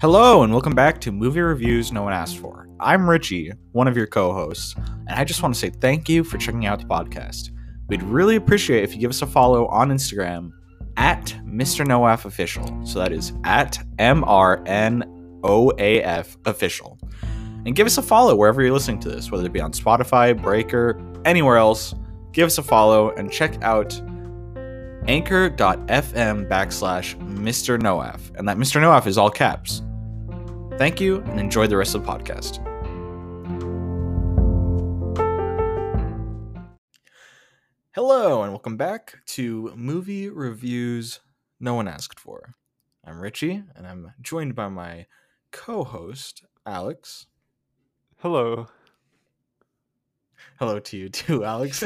Hello, and welcome back to Movie Reviews No One Asked For. I'm Richie, one of your co hosts, and I just want to say thank you for checking out the podcast. We'd really appreciate if you give us a follow on Instagram at Mr. Noaf Official. So that is at M R N O A F Official. And give us a follow wherever you're listening to this, whether it be on Spotify, Breaker, anywhere else. Give us a follow and check out anchor.fm backslash Mr. Noaf. And that Mr. Noaf is all caps. Thank you and enjoy the rest of the podcast. Hello and welcome back to Movie Reviews No One Asked For. I'm Richie and I'm joined by my co host, Alex. Hello. Hello to you too, Alex.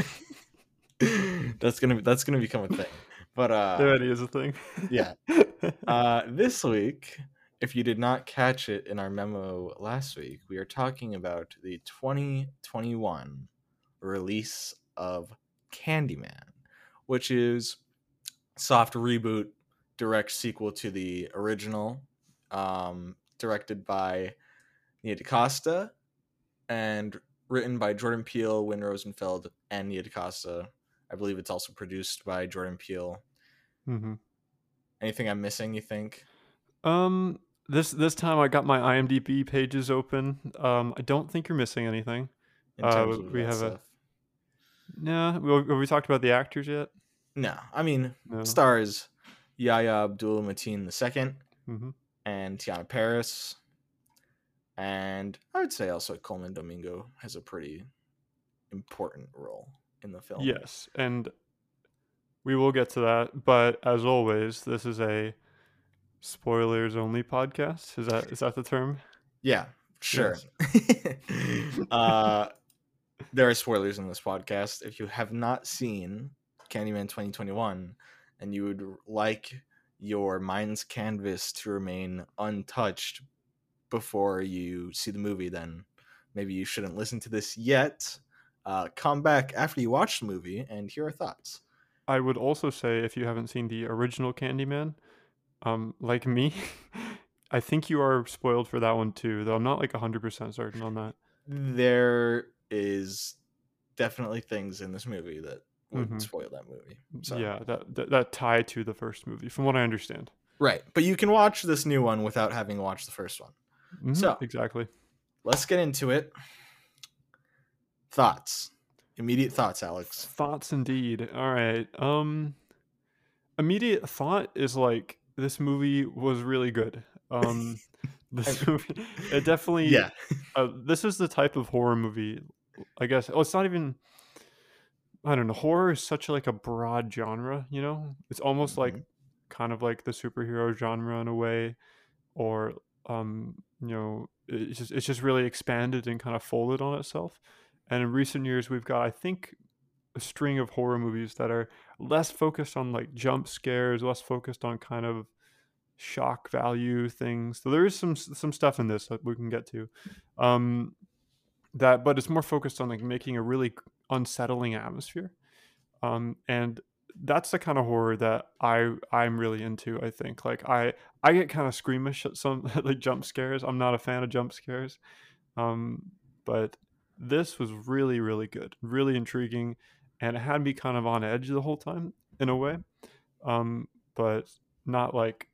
that's gonna be, that's gonna become a thing. But uh That is a thing. yeah. Uh this week if you did not catch it in our memo last week, we are talking about the 2021 release of Candyman, which is soft reboot, direct sequel to the original, um, directed by Nia DaCosta and written by Jordan Peele, Win Rosenfeld, and Nia DaCosta. I believe it's also produced by Jordan Peele. hmm Anything I'm missing? You think? Um, this this time I got my IMDb pages open. Um, I don't think you're missing anything. In Uh, we have a- stuff? No, we, have we talked about the actors yet? No, I mean No. stars Yahya Abdul Mateen II hmm and Teyonah Parris, and I would say also Colman Domingo has a pretty important role in the film. Yes, and we will get to that. But as always, this is a spoilers only podcast. Is that is that the term? yeah, sure. uh, there are spoilers in this podcast. If you have not seen Candyman 2021 and you would like your mind's canvas to remain untouched before you see the movie, then maybe you shouldn't listen to this yet. Uh, come back after you watch the movie and hear our thoughts. I would also say if you haven't seen the original Candyman, um, like me, I think you are spoiled for that one too. Though I'm not like hundred percent certain on that. There is definitely things in this movie that would Mhm. spoil that movie. So. Yeah, that, that that tie to the first movie, from what I understand. Right. But you can watch this new one without having watched the first one. Mhm, So- exactly. Let's get into it. Thoughts. Immediate thoughts, Alex. Thoughts indeed. All right. Um, immediate thought is like this movie was really good. Um, this movie, it definitely. Yeah. uh, this is the type of horror movie i guess oh it's not even i don't know horror is such like a broad genre you know it's almost like Mhm. kind of like the superhero genre in a way or um you know it's just it's just really expanded and kind of folded on itself and in recent years we've got i think a string of horror movies that are less focused on like jump scares less focused on kind of shock value things. So there is some some stuff in this that we can get to um that but it's more focused on like making a really unsettling atmosphere. Um and that's the kind of horror that i i'm really into i think. Like i i get kind of squeamish at some like jump scares. I'm not a fan of jump scares. Um but this was really really good really intriguing and it had me kind of on edge the whole time in a way um but not like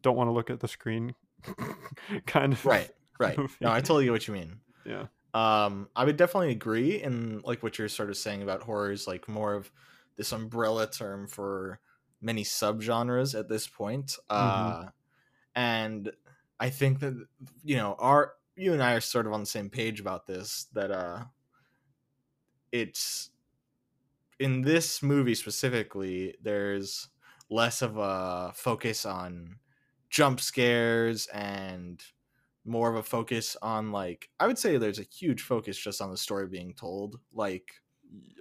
don't want to look at the screen kind of Right. Right. movie. No, I totally get what you mean. yeah Um, I would definitely agree in like what you're sort of saying about horror is like more of this umbrella term for many subgenres at this point. Uh, and I think that you know our you and I are sort of on the same page about this. That uh, it's in this movie specifically. There's less of a focus on jump scares and more of a focus on like I would say there's a huge focus just on the story being told. Like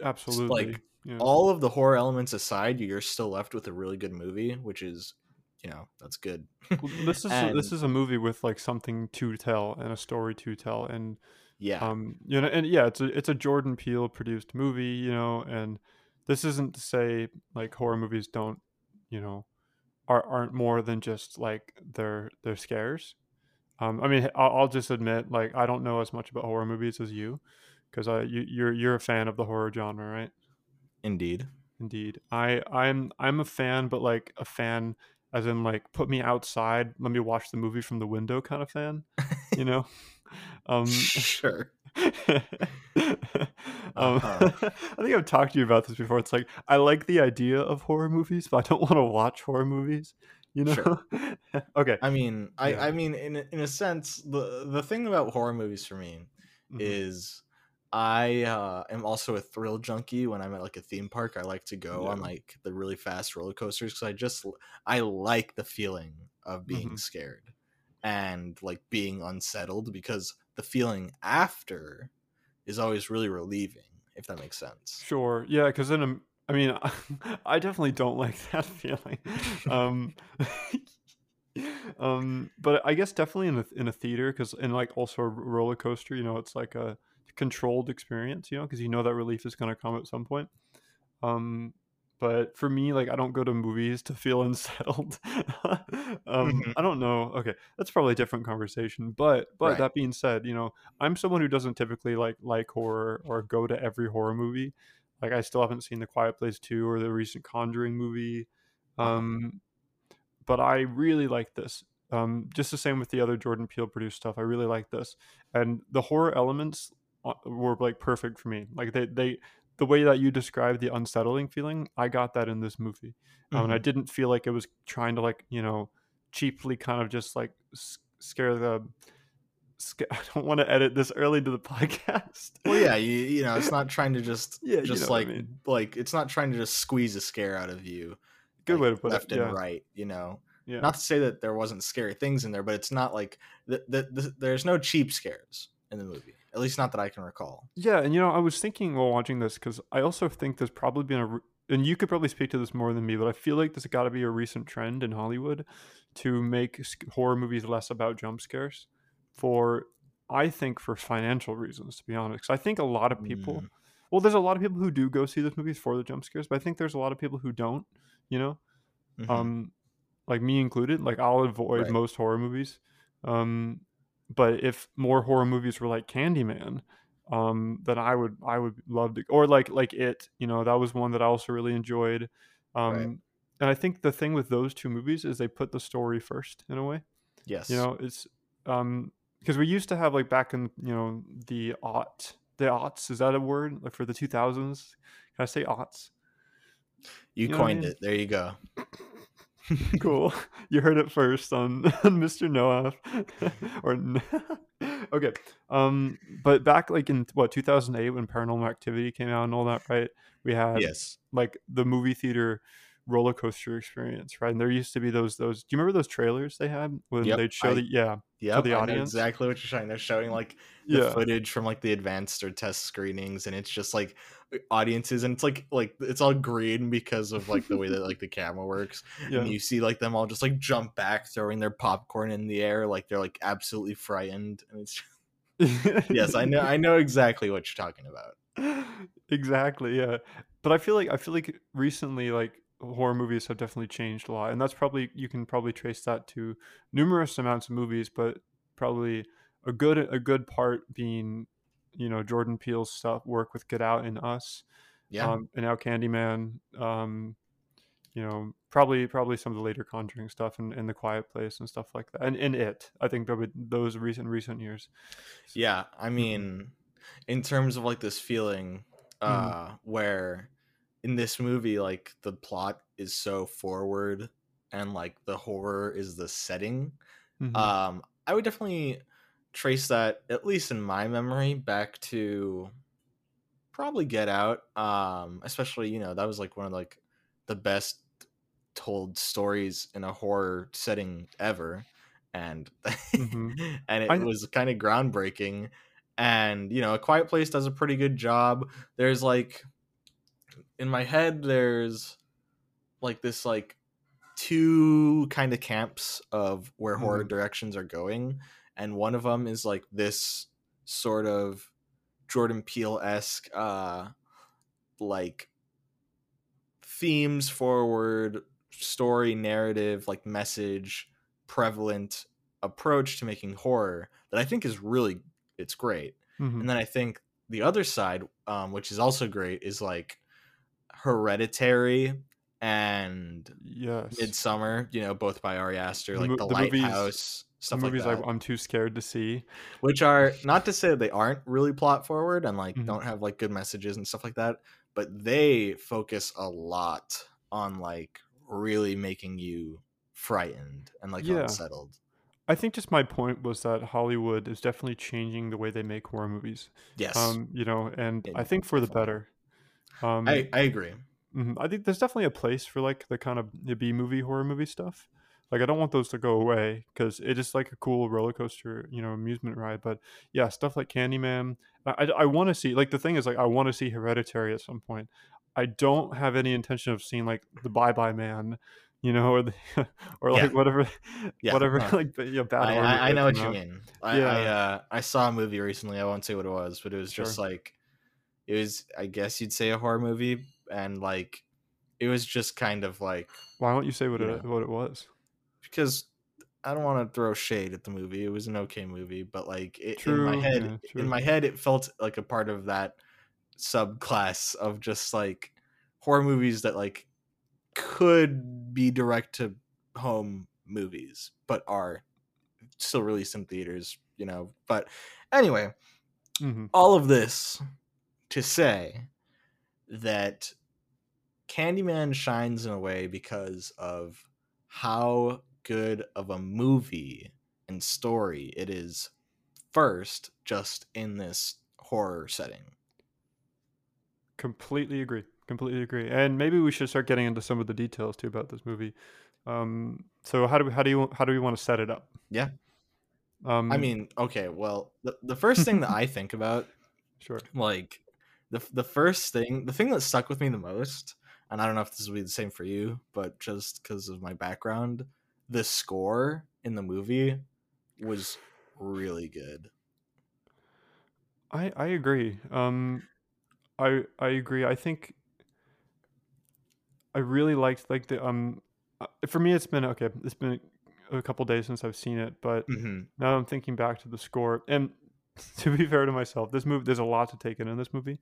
absolutely yeah. all of the horror elements aside, you're still left with a really good movie, which is you know, that's good. Well, this is a, this is a movie with like something to tell and a story to tell and yeah. um you know and yeah it's a it's a Jordan Peele produced movie you know and this isn't to say like horror movies don't you know are aren't more than just like their their scares Um, I mean, I'll, I'll just admit, like, I don't know as much about horror movies as you, because uh, you, you're you're a fan of the horror genre, right? Indeed. Indeed. I I'm I'm a fan, but like a fan as in like put me outside, let me watch the movie from the window kind of fan, you know? Um sure. um, Uh-huh. I think I've talked to you about this before. It's like I like the idea of horror movies, but I don't want to watch horror movies. You know? Sure. okay. I mean, I Yeah. I mean, in a- in a sense, the the thing about horror movies for me Mhm. is I uh, am also a thrill junkie. When I'm at like a theme park, I like to go on like the really fast roller coasters because I just I like the feeling of being Mhm. scared and like being unsettled because the feeling after is always really relieving. If that makes sense. Sure. Yeah, because then I'm, I mean, I definitely don't like that feeling. Um, um, but I guess definitely in a in a theater, because in like also a roller coaster, you know, it's like a controlled experience, you know, because you know that relief is going to come at some point. Um, but for me, like I don't go to movies to feel unsettled. um, Mhm. I don't know. Okay, that's probably a different conversation. But but Right. that being said, you know, I'm someone who doesn't typically like like horror or go to every horror movie. Like I still haven't seen The Quiet Place 2 or the recent Conjuring movie. Uh-huh. Um but I really like this. Um just the same with the other Jordan Peele produced stuff. I really like this. And the horror elements uh, were like perfect for me. Like they they the way that you described the unsettling feeling, I got that in this movie. Um, and I didn't feel like it was trying to like, you know, cheaply kind of just like scare the I don't want to edit this early to the podcast. Well, yeah, you you know, it's not trying to just Yeah, you just know what I like mean. like it's not trying to just squeeze a scare out of you. Good like, way to put left it. Left and Yeah. right. You know, Yeah. not to say that there wasn't scary things in there, but it's not like the, the, the, there's no cheap scares in the movie. At least not that I can recall. Yeah, and you know, I was thinking while watching this because I also think there's probably been a, re- and you could probably speak to this more than me, but I feel like there's got to be a recent trend in Hollywood to make horror movies less about jump scares. For I think for financial reasons, to be honest, I think a lot of people, Mm, well, there's a lot of people who do go see those movies for the jump scares, but I think there's a lot of people who don't. You know, mhm. um like me included like i'll avoid Right. most horror movies um but if more horror movies were like candyman um then i would i would love to or like like it you know that was one that i also really enjoyed um Right. and i think the thing with those two movies is they put the story first in a way yes. you know it's um because we used to have like back in you know the aught the aughts is that a word like for the 2000s can i say aughts you you know what I coined mean? it. There you go. cool. You heard it first on, on Mr. Noah. or okay. Um, but back like in what 2008 when Paranormal Activity came out and all that, right? We had yes. like the movie theater roller coaster experience, right? And there used to be those those. Do you remember those trailers they had when Yep, they'd show I- the yeah yeah the audience? exactly what you're showing. They're showing like the yeah footage from like the advanced or test screenings, and it's just like audiences, and it's like like it's all green because of like the way that like the camera works. yeah. and you see like them all just like jump back throwing their popcorn in the air like they're like absolutely frightened and it's yes i know i know exactly what you're talking about. Exactly yeah. But i feel like i feel like recently like horror movies have definitely changed a lot and that's probably you can probably trace that to numerous amounts of movies but probably a good a good part being you know jordan peele's stuff work with get out and us yeah. um, and now candyman um you know probably probably some of the later conjuring stuff and, and the quiet place and stuff like that and, in it. I think those recent recent years. Yeah i mean in terms of like this feeling uh where in this movie like the plot is so forward and like the horror is the setting Mhm. um i would definitely trace that at least in my memory back to probably get out um especially you know that was like one of like the best told stories in a horror setting ever and Mhm. and it I- was kind of groundbreaking and you know a quiet place does a pretty good job there's like in my head there's like this like two kind of camps of where horror Mhm. directions are going and one of them is like this sort of jordan peele-esque uh like themes forward story narrative like message prevalent approach to making horror that I think is really it's great. Mhm. And then I think the other side, um, which is also great, is like Hereditary and Yes. Midsommar. You know, both by Ari Aster, The like mo- the, the Lighthouse, The stuff like movies that. I, I'm too scared to see. which are not to say they aren't really plot forward and like Mhm. don't have like good messages and stuff like that, but they focus a lot on like really making you frightened and like Yeah. unsettled. I think just my point was that Hollywood is definitely changing the way they make horror movies. Yes, Um, you know, and Yeah, I think for the better. Um, I I agree. mhm, I think there's definitely a place for like the kind of the B movie horror movie stuff. Like I don't want those to go away because it is like a cool roller coaster, you know, amusement ride. But yeah, stuff like Candyman. I I, I want to see. Like the thing is, like I want to see Hereditary at some point. I don't have any intention of seeing like the Bye Bye Man, you know, or the or like Yeah. whatever, Yeah, whatever no. like the- yeah, bad. I, I, I know what you out. mean. I, Yeah. I uh I saw a movie recently. I won't say what it was, but it was just like it was. I guess you'd say a horror movie, and like it was just kind of like Why don't you say what you it know. what it was? Because I don't want to throw shade at the movie. It was an okay movie, but like it, in my head, yeah, in my head, it felt like a part of that subclass of just like horror movies that like could be direct to home movies, but are still released in theaters. You know, but anyway, hmm all of this to say that Candyman shines in a way because of how good of a movie and story it is first just in this horror setting. Completely agree. Completely agree. And maybe we should start getting into some of the details too about this movie. Um, so how do we, how do you how do we want to set it up? Yeah. Um, I mean, okay, well, the, the first thing that I think about sure. like the the first thing, the thing that stuck with me the most, and I don't know if this will be the same for you, but just because of my background, the score in the movie was really good. I I agree. Um, I I agree. I think I really liked like the um. uh, For me, it's been okay. It's been a couple days since I've seen it, but hmm now I'm thinking back to the score. And to be fair to myself, this movie there's a lot to take in in this movie.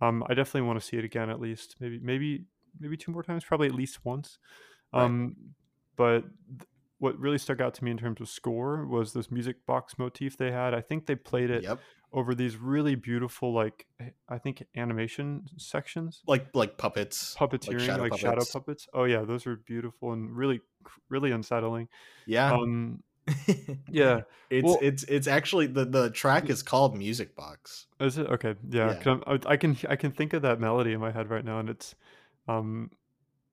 Um, I definitely want to see it again at least, maybe maybe maybe two more times, probably at least once. Right. Um, but th- what really stuck out to me in terms of score was this music box motif they had. I think they played it Yep, over these really beautiful, like eh, I think animation sections, like like puppets, puppeteering, like shadow, puppets. Oh yeah, those are beautiful and really really unsettling. Yeah, Um, yeah. it's well- it's it's actually the the track is called Music Box. Is it okay? Yeah, Yeah. I, I can I can think of that melody in my head right now, and it's, um,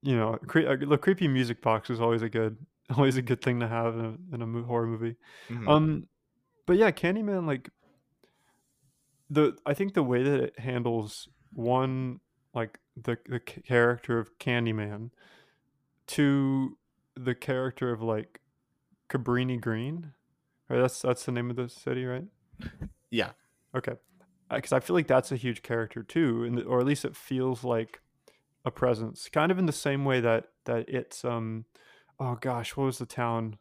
you know, cre- uh, the creepy music box is always a good always a good thing to have in a, in a horror movie. Mhm. Um, but yeah, Candyman like the I think the way that it handles one like the the character of Candyman to the character of like Cabrini Green, right? That's that's the name of the city, right? yeah, Okay, because I feel like that's a huge character too, and or at least it feels like a presence, kind of in the same way that that it's um, oh gosh, what was the town?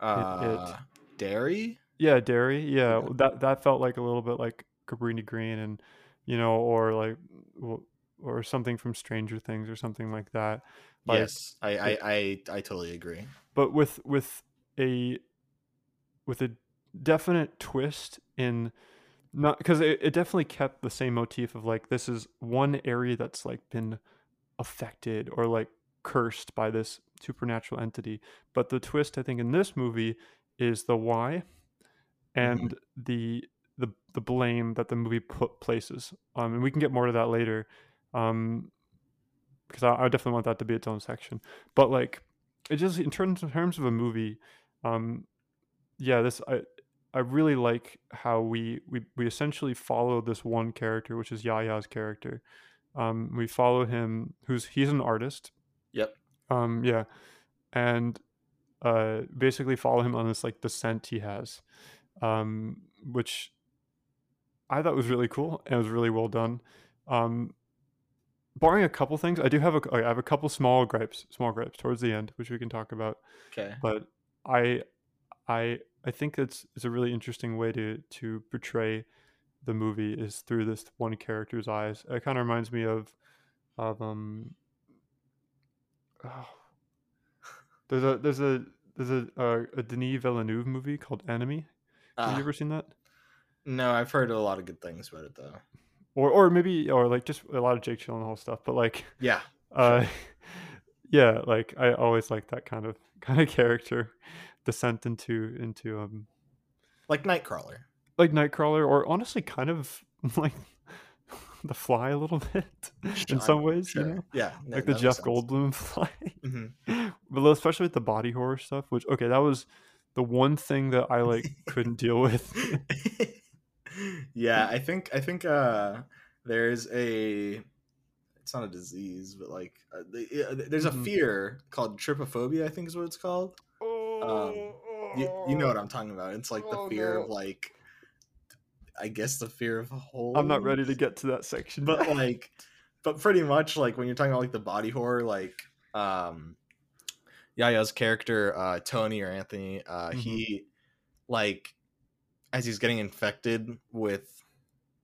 uh, Derry. Yeah, Derry. Yeah, Yeah. that that felt like a little bit like Cabrini Green, and you know, or like or something from Stranger Things or something like that. Like, yes, I, I I I totally agree. but with with a with a definite twist in not because it, it definitely kept the same motif of like this is one area that's like been affected or like cursed by this supernatural entity. But the twist i think in this movie is the why and the the the blame that the movie put places. Um and we can get more to that later um because I, I definitely want that to be its own section. But like it just in terms in terms of a movie um yeah this i i really like how we we, we essentially follow this one character which is yahya's character. Um we follow him who's he's an artist. Um yeah and uh basically follow him on this like descent he has um which i thought was really cool and it was really well done um barring a couple things i do have a i have a couple small gripes small gripes towards the end which we can talk about Okay. but I I I think it's it's a really interesting way to to portray the movie is through this one character's eyes. It kind of reminds me of of um. Oh, there's a there's a there's a uh, a Denis Villeneuve movie called Enemy. Have Uh, you ever seen that? no, I've heard a lot of good things about it though. Or or maybe or like just a lot of Jake Gyllenhaal stuff, but like Yeah, uh yeah, like I always like that kind of kind of character descent into into um like Nightcrawler. like Nightcrawler or honestly kind of like the fly a little bit in some ways, Sure. you know? Yeah, no, Like the Jeff sense. Goldblum fly. Mhm. but especially with the body horror stuff, which okay, that was the one thing that I like couldn't deal with. yeah, I think I think uh there's a it's not a disease, but like uh, there's a Mhm. fear called trypophobia. I think is what it's called. oh, You, you know what I'm talking about? It's like the Oh, fear no. of like, I guess the fear of holes. I'm not ready to get to that section. but like, but pretty much like when you're talking about like the body horror, like um, Yahya's character uh Tony or Anthony, uh Mhm. he like as he's getting infected with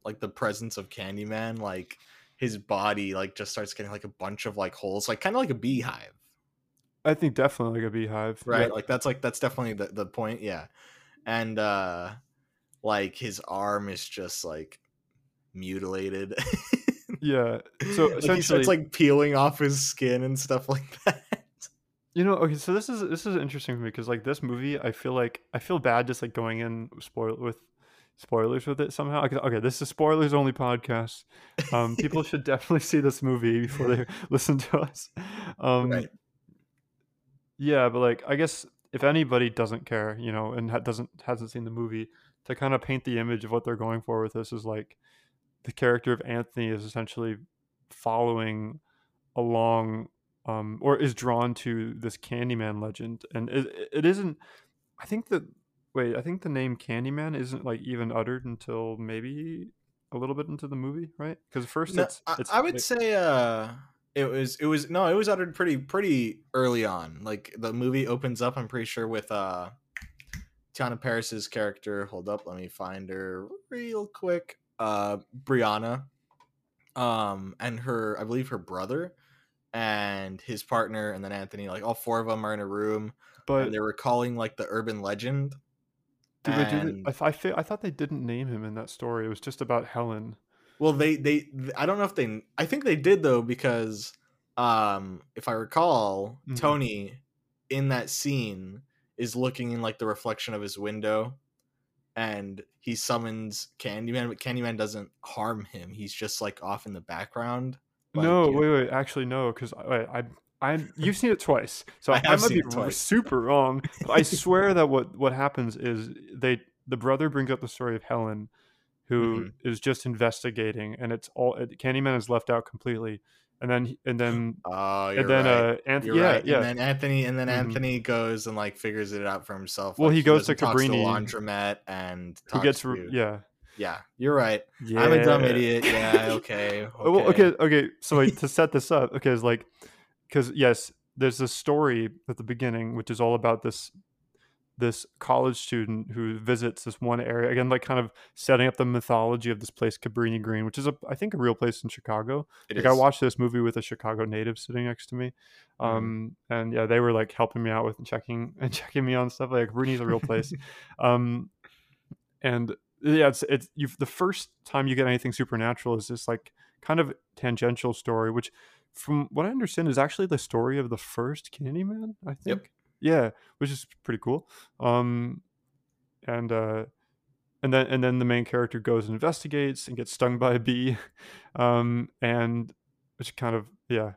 like the presence of Candyman, like his body like just starts getting like a bunch of like holes, like kind of like a beehive. I think definitely like a beehive. right Yeah. like that's like that's definitely the, the point yeah and uh like his arm is just like mutilated Yeah. So like essentially, starts like peeling off his skin and stuff like that you know, okay. So this is this is interesting for me because like this movie, I feel like I feel bad just like going in spoil with spoilers with it somehow. Okay, okay, this is spoilers only podcast. Um, people should definitely see this movie before they listen to us. Um, right Yeah, but like I guess if anybody doesn't care, you know, and ha- doesn't hasn't seen the movie, to kind of paint the image of what they're going for with this is like the character of Anthony is essentially following along um or is drawn to this Candyman legend and it, it isn't I think that wait, I think the name Candyman isn't like even uttered until maybe a little bit into the movie, right? Because first no, it's, I, it's I would say uh it was it was no it was uttered pretty pretty early on like the movie opens up i'm pretty sure with uh teyonah parris's character hold up let me find her real quick uh brianna um and her i believe her brother and his partner and then anthony like all four of them are in a room but and they're recalling like the urban legend do they do the, I, th- I, thought they didn't name him in that story. It was just about Helen. Well, they they I don't know if they I think they did though because um if I recall, Mhm. Tony in that scene is looking in like the reflection of his window and he summons Candyman, but Candyman doesn't harm him. He's just like off in the background. Like, no, you know- wait, wait. Actually, no, because I, I, I, you've seen it twice, so I I, might be super wrong. But I swear that what what happens is they the brother brings up the story of Helen, who is Mm-hmm. just investigating, and it's all it, Candyman is left out completely, and then and then Oh, and then right. uh, Anthony, yeah, right. yeah. And then Anthony and then Mhm. Anthony goes and like figures it out for himself. Well, like, he goes to Cabrini, laundromat and who talks gets re- yeah, yeah, you're right. yeah. I'm a dumb idiot. Yeah, okay. okay. Oh, Well, okay, okay. So like, to set this up, okay, it's like because yes, there's a story at the beginning which is all about this this college student who visits this one area again, like kind of setting up the mythology of this place, Cabrini Green, which is a I think a real place in Chicago. It like I watched this movie with a Chicago native sitting next to me, Mhm. um, and yeah, they were like helping me out with checking and checking me on stuff. Like Cabrini's a real place, um, and yeah, it's it's you've The first time you get anything supernatural is this like kind of tangential story, which, from what I understand, is actually the story of the first Candyman. I think. Yeah, which is pretty cool. Um, and uh, and then and then the main character goes and investigates and gets stung by a bee, um, and which kind of yeah,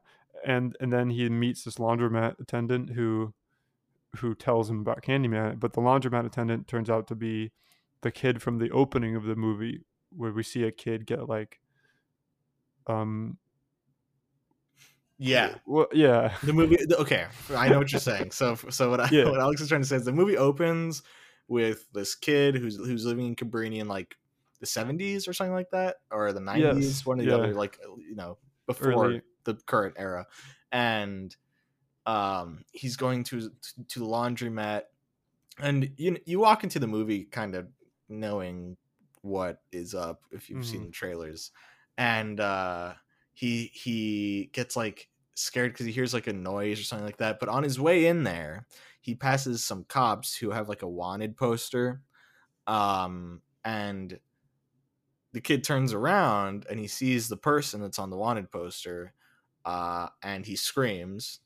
and and then he meets this laundromat attendant who who tells him about Candyman, but the laundromat attendant turns out to be the kid from the opening of the movie where we see a kid get like um Yeah. well yeah The movie. Okay, I know what you're saying. So, so what I, Yeah. what Alex is trying to say is the movie opens with this kid who's who's living in Cabrini in like the 70s or something like that, or the 90s, Yes, one of the yeah. other, like you know, before Early. the current era, and um, he's going to to the laundromat, and you you walk into the movie kind of knowing what is up if you've Mhm. seen the trailers and uh he he gets like scared because he hears like a noise or something like that but on his way in there he passes some cops who have like a wanted poster um and the kid turns around and he sees the person that's on the wanted poster uh and he screams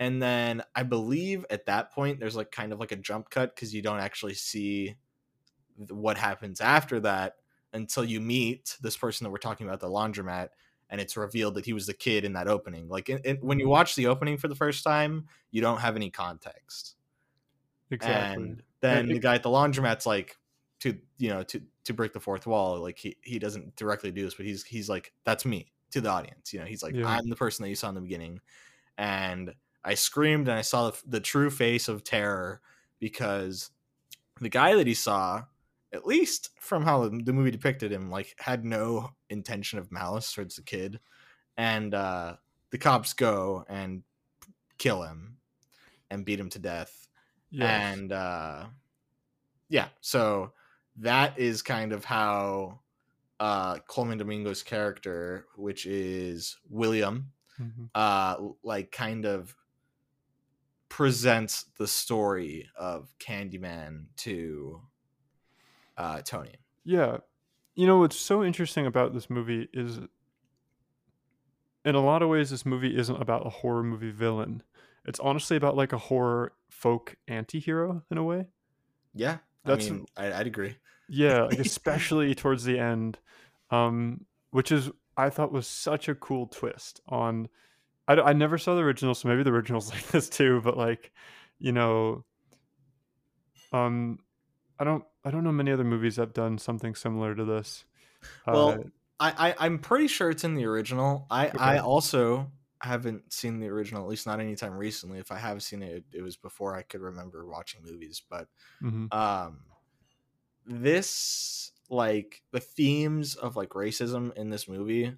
and then i believe at that point there's like kind of like a jump cut because you don't actually see what happens after that until you meet this person that we're talking about the laundromat and it's revealed that he was the kid in that opening. Like in, in- when you mm-hmm. watch the opening for the first time you don't have any context. Exactly. and then it- the guy at the laundromat's like to you know to to break the fourth wall like he he doesn't directly do this but he's he's like that's me to the audience you know? He's like Yeah. i'm the person that you saw in the beginning. And i screamed and i saw the, the true face of terror because the guy that he saw at least from how the movie depicted him like had no intention of malice towards the kid and uh the cops go and kill him and beat him to death yes. and uh yeah so that is kind of how uh colman domingo's character which is william Mhm. uh like kind of presents the story of candyman to uh tony Yeah. You know what's so interesting about this movie is in a lot of ways this movie isn't about a horror movie villain. It's honestly about like a horror folk anti-hero in a way. yeah That's- i mean I, i'd agree Yeah, like especially towards the end, um, which is I thought was such a cool twist on. I, I never saw the original, so maybe the original's like this too. But like, you know, um, I don't I don't know many other movies that have done something similar to this. Well, Uh, I, I I'm pretty sure it's in the original. I I also haven't seen the original, at least not anytime recently. If I have seen it, it, was before I could remember watching movies. But mhm. um, this like the themes of like racism in this movie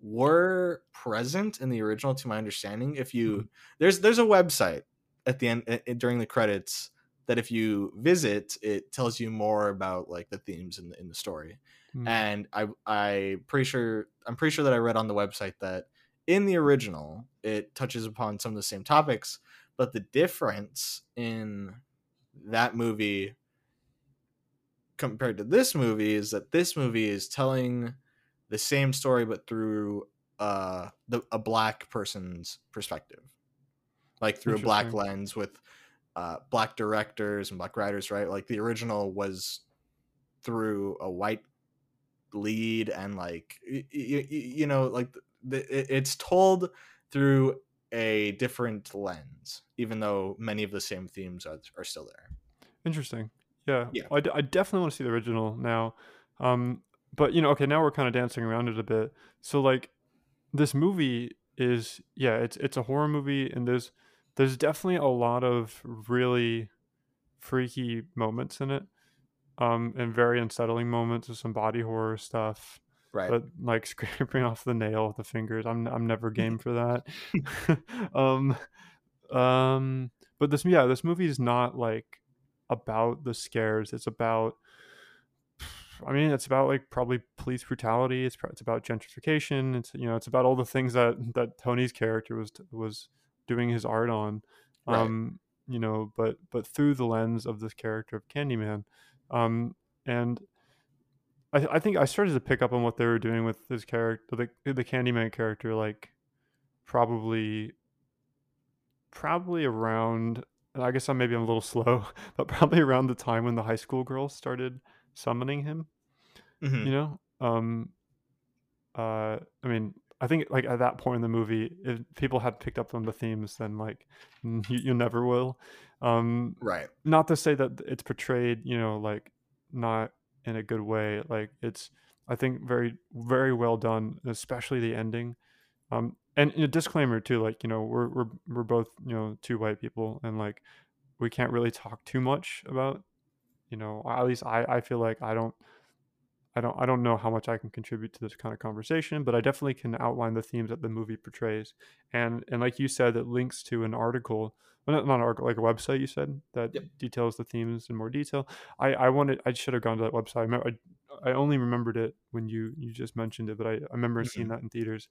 were present in the original, to my understanding. If you Mhm. there's there's a website at the end uh, uh, during the credits that if you visit, it tells you more about like the themes in the, in the story Mm. and I I pretty sure I'm pretty sure that I read on the website that in the original it touches upon some of the same topics, but the difference in that movie compared to this movie is that this movie is telling the same story but through uh the a black person's perspective. Like through a black lens with uh black directors and black writers, right? Like the original was through a white lead and like you, you know like the, it- it's told through a different lens even though many of the same themes are, are still there Interesting. Yeah. Yeah. I, d- I definitely want to see the original now. Um, but you know, okay, now we're kind of dancing around it a bit. So like, this movie is yeah, it's it's a horror movie, and there's there's definitely a lot of really freaky moments in it, um, and very unsettling moments. There's some body horror stuff, right but like scraping off the nail with the fingers. I'm I'm never game for that. um, um, but this yeah, this movie is not like about the scares. It's about I mean, it's about like probably police brutality. It's it's about gentrification. It's you know, it's about all the things that that Tony's character was was doing his art on. Right. Um, you know, but but through the lens of this character of Candyman, um, and I I think I started to pick up on what they were doing with his character, the the Candyman character, like probably probably around. I guess I'm maybe I'm a little slow, but probably around the time when the high school girls started summoning him Mhm. you know um uh i mean i think like at that point in the movie if people had picked up on the themes then like you, you never will. Um right. not to say that it's portrayed you know like not in a good way like it's i think very very well done especially the ending. Um and a disclaimer too like you know we're we're we're both you know two white people and like we can't really talk too much about you know at least i i feel like i don't I don't I don't know how much I can contribute to this kind of conversation, but I definitely can outline the themes that the movie portrays. And and like you said, it links to an article, well, not, not an article, like a website. You said that Yep. details the themes in more detail. I I wanted I should have gone to that website. I, remember, I, I only remembered it when you you just mentioned it, but I, I remember seeing that in theaters,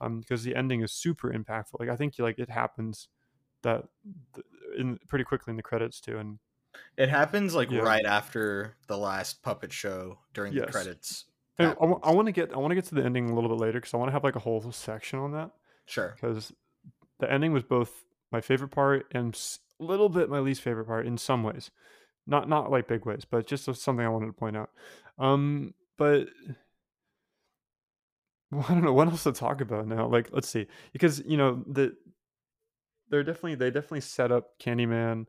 um, because the ending is super impactful. Like I think like it happens that th- in pretty quickly in the credits too, and It happens like Yeah. right after the last puppet show during the credits. I, want to get I want to get to the ending a little bit later because I want to have like a whole section on that Sure. because the ending was both my favorite part and a little bit my least favorite part in some ways, not not like big ways, but just something I wanted to point out. Um, but well, I don't know what else to talk about now. Like, let's see, because you know the they're definitely they definitely set up Candyman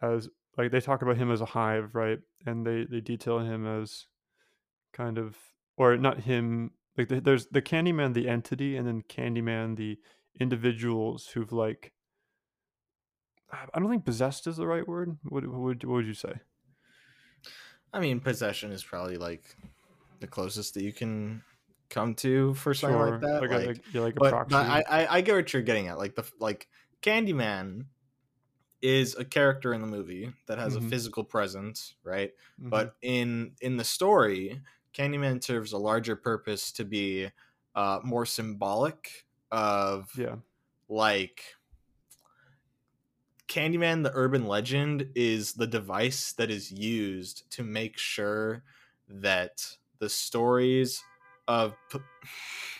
as like they talk about him as a hive, right? And they they detail him as kind of or not him like the, there's the Candyman the entity and then Candyman the individuals who've like I don't think possessed is the right word. What, what would what would you say? I mean, possession is probably like the closest that you can come to for something like that. like, Like, a, like, yeah, like a but, proxy. but I, I I get what you're getting at. Like the like Candyman is a character in the movie that has Mhm. a physical presence, right? Mhm. But in in the story, Candyman serves a larger purpose to be uh, more symbolic of yeah, like Candyman, the urban legend, is the device that is used to make sure that the stories of p-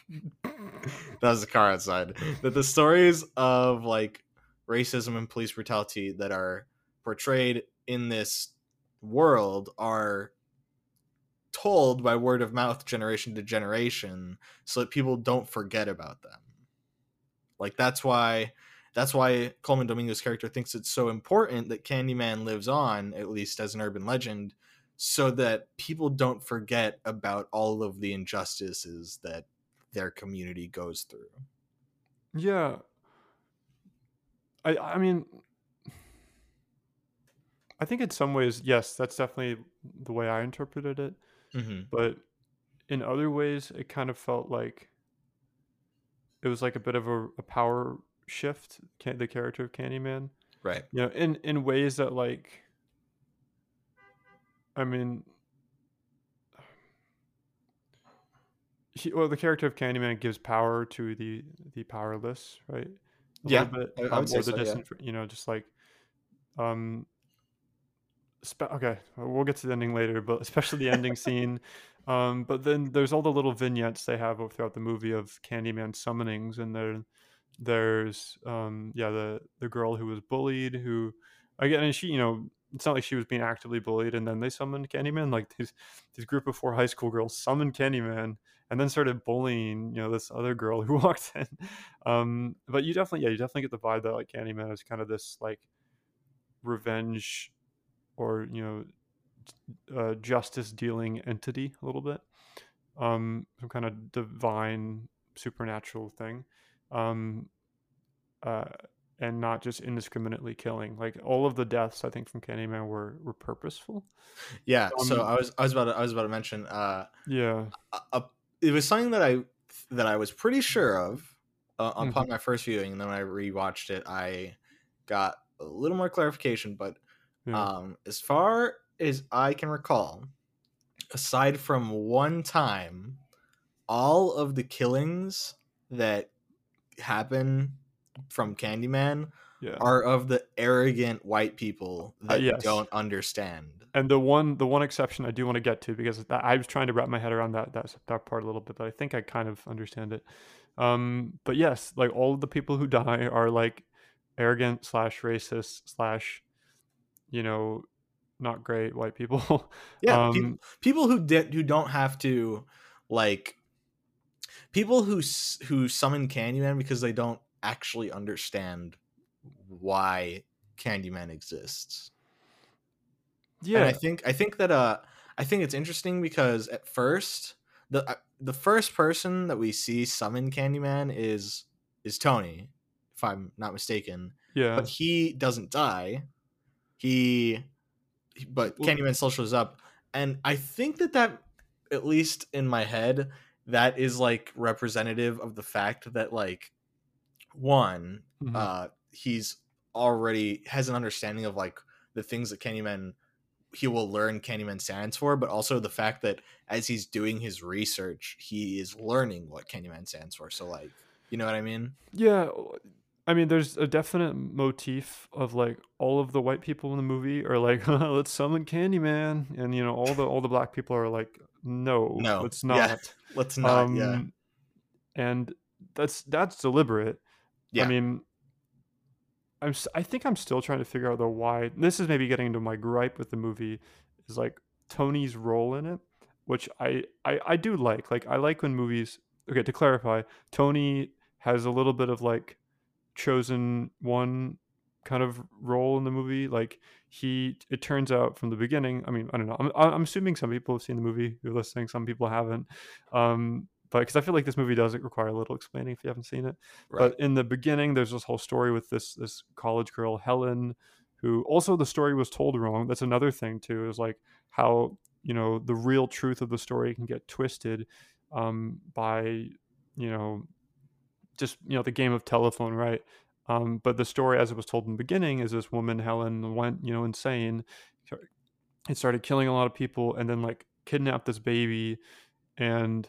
that was the car outside that the stories of like racism and police brutality that are portrayed in this world are told by word of mouth generation to generation so that people don't forget about them like that's why that's why Colman Domingo's character thinks it's so important that Candyman lives on, at least as an urban legend, so that people don't forget about all of the injustices that their community goes through. yeah. I I mean, I think in some ways, yes, that's definitely the way I interpreted it. Mm-hmm. but in other ways it kind of felt like it was like a bit of a, a power shift can, the character of candyman Right. you know in in ways that like i mean he, well the character of candyman gives power to the the powerless right Yeah, bit I- I would um, say or the so, yeah. you know just like um spe- okay we'll get to the ending later but especially the ending scene um but then there's all the little vignettes they have throughout the movie of candyman summonings and there there's um yeah the the girl who was bullied who again and she you know it's not like she was being actively bullied and then they summoned candyman like these these group of four high school girls summoned candyman and then started bullying you know this other girl who walked in. Um but you definitely yeah you definitely get the vibe that like candyman is kind of this like revenge or you know uh, justice dealing entity a little bit. Um some kind of divine supernatural thing. Um uh and not just indiscriminately killing. Like all of the deaths i think from candyman were were purposeful. Yeah. so Um, I was I was about to, I was about to mention uh, yeah. a, a, it was something that I that I was pretty sure of uh, Mm-hmm. upon my first viewing, and then when I rewatched it, I got a little more clarification. But yeah um, as far as I can recall, aside from one time, all of the killings that happen from Candyman yeah are of the arrogant white people that yes. don't understand. and the one the one exception i do want to get to because that, i was trying to wrap my head around that that, that part a little bit but i think i kind of understand it um but yes like all of the people who die are like arrogant slash racist slash you know not great white people Yeah, um people, people who did who don't have to like people who who summon Candyman because they don't actually understand why Candyman exists. yeah And I think I think that uh I think it's interesting because at first the uh, the first person that we see summon Candyman is is Tony, if I'm not mistaken. yeah But he doesn't die. He but Well- Candyman still shows up and I think that that at least in my head, that is like representative of the fact that like one, Mhm. uh, he's already has an understanding of like the things that Candyman he will learn Candyman stands for, but also the fact that as he's doing his research, he is learning what Candyman stands for. So like, you know what I mean? Yeah, I mean, there's a definite motif of like all of the white people in the movie are like, "Let's summon Candyman," and you know, all the all the black people are like, "No, No, let's yeah, not." Let's not. um, yeah, and that's that's deliberate. Yeah. I mean, I'm think I'm still trying to figure out the why. This is maybe getting into my gripe with the movie is like Tony's role in it, which I I I do like. Like I like when movies. Okay, to clarify, Tony has a little bit of like chosen one kind of role in the movie. Like he, it turns out from the beginning. I mean, I don't know. I'm, I'm assuming some people have seen the movie. You're listening. Some people haven't. Um, but because I feel like this movie doesn't require a little explaining if you haven't seen it. right. But in the beginning, there's this whole story with this this college girl Helen, who also the story was told wrong. That's another thing too. Is like how you know the real truth of the story can get twisted um, by you know just you know the game of telephone, right? Um, but the story, as it was told in the beginning, is this woman Helen went you know insane. It started killing a lot of people, and then like kidnapped this baby, and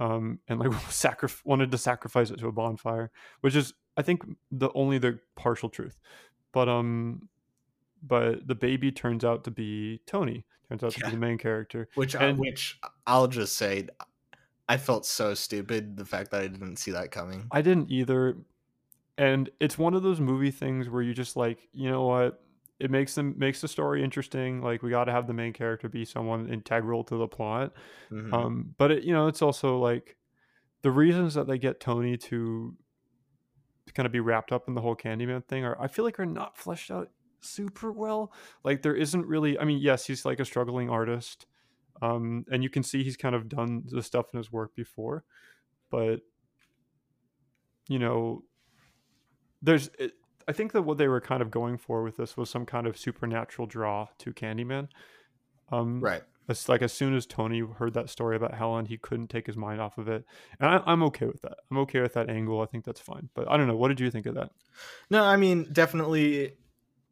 um, and like sacrif- wanted to sacrifice it to a bonfire, which is I think the only the partial truth. But um, but the baby turns out to be Tony. Turns out to be the main character. Which I, which I'll just say, I felt so stupid the fact that I didn't see that coming. I didn't either. And it's one of those movie things where you just like, you know what? It makes them makes the story interesting. Like we got to have the main character be someone integral to the plot. Mhm. Um, but it, you know, it's also like the reasons that they get Tony to, to kind of be wrapped up in the whole Candyman thing are I feel like are not fleshed out super well. Like there isn't really. I mean, yes, he's like a struggling artist, um, and you can see he's kind of done the stuff in his work before, but you know, there's. It, I think that what they were kind of going for with this was some kind of supernatural draw to Candyman. Um, right. it's like as soon as Tony heard that story about Helen, he couldn't take his mind off of it, and I, I'm okay with that. I'm okay with that angle. I think that's fine. But I don't know. What did you think of that? No, I mean definitely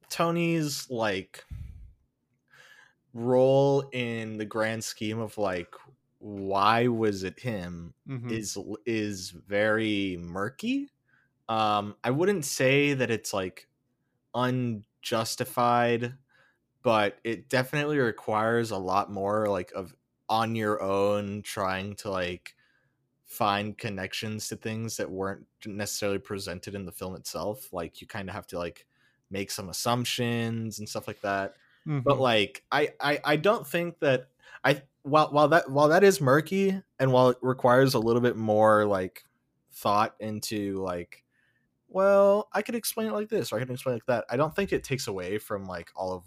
Tony's like role in the grand scheme of like why was it him Mhm. is is very murky. Um I wouldn't say that it's like unjustified, but it definitely requires a lot more like of on your own trying to like find connections to things that weren't necessarily presented in the film itself. Like you kind of have to like make some assumptions and stuff like that but Mhm. like I, I i don't think that i while while that while that is murky and while it requires a little bit more like thought into like well i could explain it like this or i can explain it like that i don't think it takes away from like all of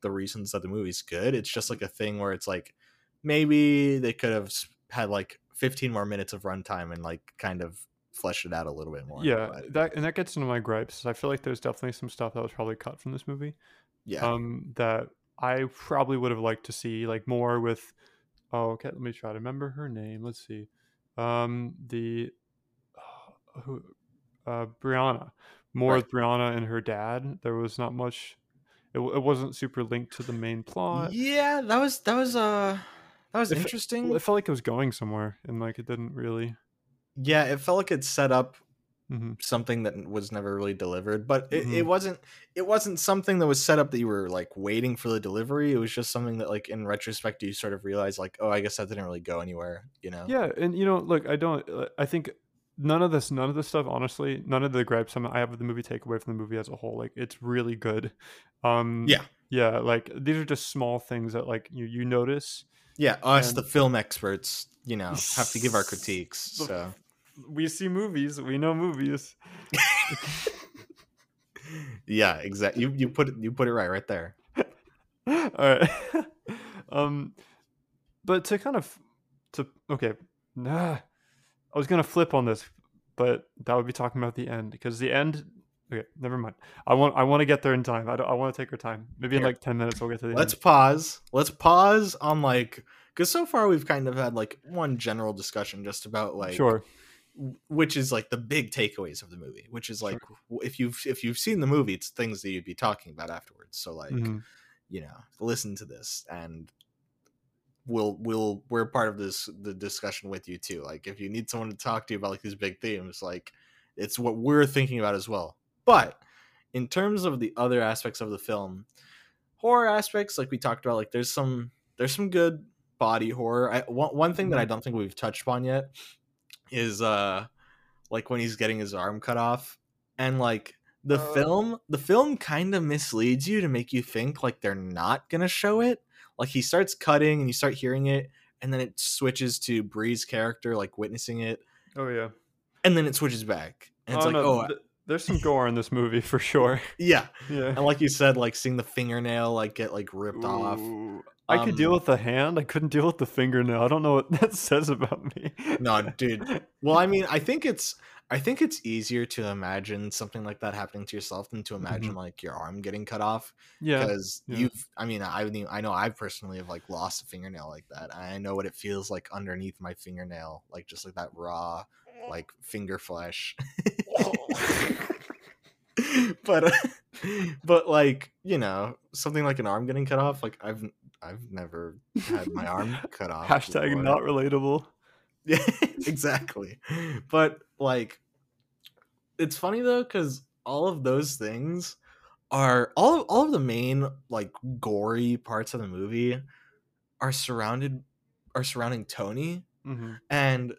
the reasons that the movie's good it's just like a thing where it's like maybe they could have had like 15 more minutes of runtime and like kind of flesh it out a little bit more yeah, but that and that gets into my gripes. I feel like there's definitely some stuff that was probably cut from this movie. yeah Um, that I probably would have liked to see like more with. Oh, okay. Let me try to remember her name. Let's see. Um, the who, uh, Brianna. More Right. with Brianna and her dad. There was not much. It, it wasn't super linked to the main plot. yeah that was that was uh that was If- interesting it felt like it was going somewhere, and like it didn't really. yeah it felt like it set up Mhm. something that was never really delivered but it, it Mhm. wasn't it wasn't something that was set up that you were like waiting for the delivery it was just something that like in retrospect you sort of realize like oh i guess that didn't really go anywhere you know Yeah, and you know, look, I don't. uh, I think none of this, none of this stuff, honestly, none of the gripes I'm- I have with the movie take away from the movie as a whole. Like, it's really good. Um, Yeah. yeah. Like these are just small things that like you you notice. yeah us And- the film experts you know have to give our critiques so We see movies. We know movies. yeah exactly you, you put it you put it right right there All right. um, but to kind of to okay, nah, I was gonna flip on this, but that would be talking about the end because the end. Okay, never mind. I want I want to get there in time. I, don't- I want to take our time. Maybe in like ten minutes we'll get to the let's end. pause let's pause on like because so far we've kind of had like one general discussion just about like sure which is like the big takeaways of the movie which is like sure. if you've if you've seen the movie it's things that you'd be talking about afterwards so like mm-hmm. you know listen to this and we'll we'll we're part of this the discussion with you too like if you need someone to talk to you about like these big themes like it's what we're thinking about as well. But in terms of the other aspects of the film horror aspects like we talked about like there's some there's some good body horror. I, one, one thing that i mm-hmm. don't think we've touched upon yet is uh like when he's getting his arm cut off and like the uh, film the film kind of misleads you to make you think like they're not gonna show it like he starts cutting and you start hearing it and then it switches to bree's character like witnessing it. Oh yeah. And then it switches back and it's oh, like no, oh th- there's some gore in this movie for sure. Yeah. Yeah. And like you said like seeing the fingernail like get like ripped Ooh. off I could deal um, with the hand. I couldn't deal with the fingernail. I don't know what that says about me. no, dude. Well, I mean, I think it's I think it's easier to imagine something like that happening to yourself than to imagine mm-hmm. like your arm getting cut off. Yeah, because yeah. you've. I mean, I I know I personally have like lost a fingernail like that. I know what it feels like underneath my fingernail, like just like that raw, like finger flesh. but but like you know something like an arm getting cut off like i've i've never had my arm cut off hashtag before. not relatable yeah exactly but like it's funny though because all of those things are all of, all of the main like gory parts of the movie are surrounded are surrounding tony mm-hmm. and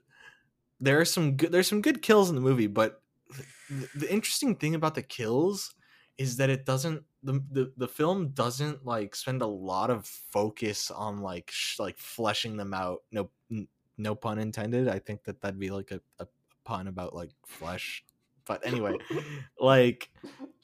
there are some good there's some good kills in the movie but the interesting thing about the kills is that it doesn't the, the the film doesn't like spend a lot of focus on like sh- like fleshing them out no n- no pun intended i think that that'd be like a, a pun about like flesh but anyway like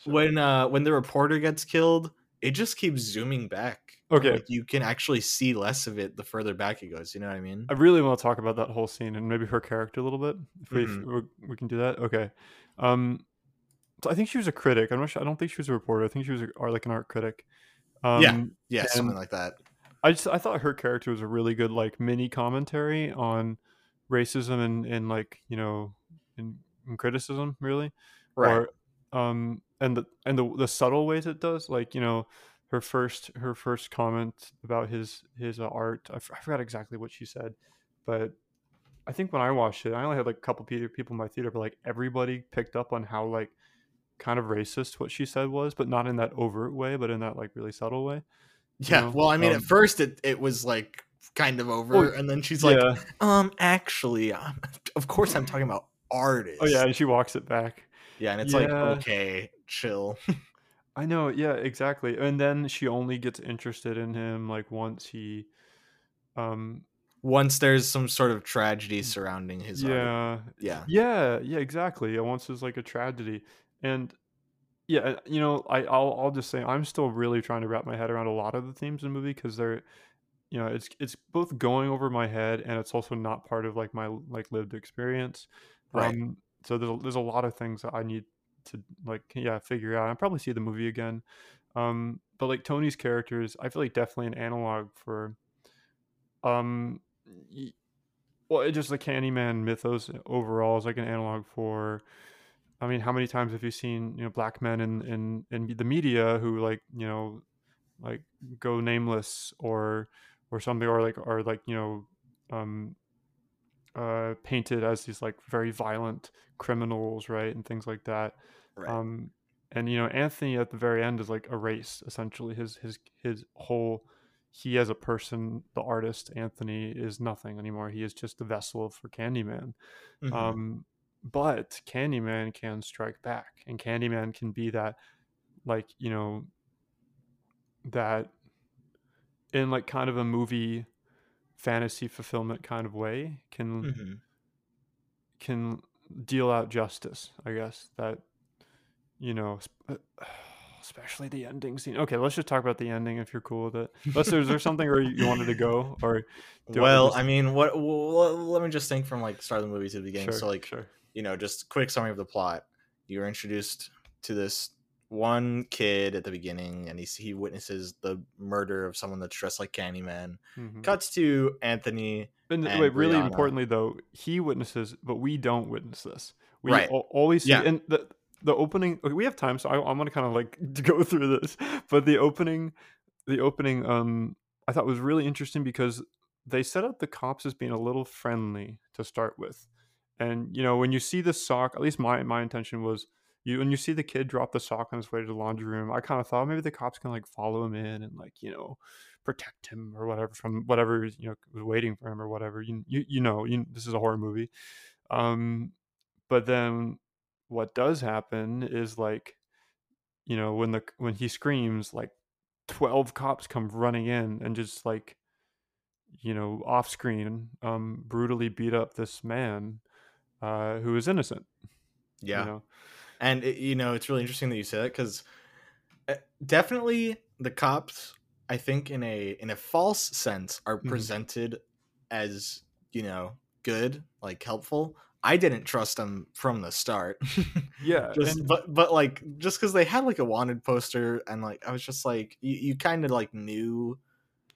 when uh when the reporter gets killed it just keeps zooming back okay. like, you can actually see less of it the further back it goes you know what i mean? I really want to talk about that whole scene and maybe her character a little bit if we, mm-hmm. if we can do that okay um, I think she was a critic. I'm not sure. I don't think she was a reporter. I think she was a, or like an art critic. Um, yeah, yeah, something like that. I just I thought her character was a really good like mini commentary on racism and and like you know in, in criticism really, right? Or, um, and the and the the subtle ways it does like you know her first her first comment about his his uh, art. I, f- I forgot exactly what she said, but I think when I watched it, I only had like a couple people in my theater, but like everybody picked up on how like kind of racist what she said was, but not in that overt way, but in that like really subtle way. Yeah. Know? Well, I mean, um, at first it it was like kind of over, and then she's like, yeah. um, actually, um, of course, I'm talking about artists. Oh yeah, and she walks it back. Yeah, and it's yeah. like, okay, chill. I know, yeah, exactly. And then she only gets interested in him like once he um once there's some sort of tragedy surrounding his yeah art. yeah yeah yeah exactly once there's like a tragedy and yeah you know I, I'll, I'll just say i'm still really trying to wrap my head around a lot of the themes in the movie because they're you know it's it's both going over my head and it's also not part of like my like lived experience. Right. Um, so there's a, there's a lot of things that i need to like yeah figure out. I'll probably see the movie again. Um but like tony's characters i feel like definitely an analog for um well, it just the Candyman mythos overall is like an analog for. I mean, how many times have you seen you know black men in in in the media who like you know like go nameless or or something or like or like you know um uh painted as these like very violent criminals right and things like that right. um and you know anthony at the very end is like erased essentially his his his whole he as a person, the artist Anthony, is nothing anymore. He is just a vessel for Candyman. Mm-hmm. Um, but Candyman can strike back, and Candyman can be that, like you know, that in like kind of a movie fantasy fulfillment kind of way can mm-hmm. can deal out justice. I guess that you know. Sp- especially the ending scene. Okay, let's just talk about the ending if you're cool with it. Lester, is there something where you wanted to go or? Well, just... I mean, what? Well, let me just think from like start of the movie to the beginning. Sure, so like, sure. You know, just quick summary of the plot. You're introduced to this one kid at the beginning, and he he witnesses the murder of someone that's dressed like Candyman. Mhm. Cuts to Anthony. And, and wait, really Brianna. importantly though, he witnesses, but we don't witness this. We Right. al- always see Yeah. and the the opening. Okay, we have time, so I, I'm gonna kind of like go through this. But the opening, the opening, um, I thought was really interesting because they set up the cops as being a little friendly to start with, and you know when you see the sock, at least my my intention was. You, when you see the kid drop the sock on his way to the laundry room, I kind of thought maybe the cops can like follow him in and like you know protect him or whatever from whatever you know was waiting for him or whatever. You you, you know you, this is a horror movie, um, but then what does happen is like you know when the when he screams like 12 cops come running in and just like you know off screen um brutally beat up this man uh who is innocent Yeah. you know And it, you know, it's really interesting that you say that because definitely the cops, I think, in a in a false sense, are Mhm. presented as you know good, like helpful. I didn't trust them from the start. yeah just and- but but like just because they had like a wanted poster and like I was just like you, you kind of like knew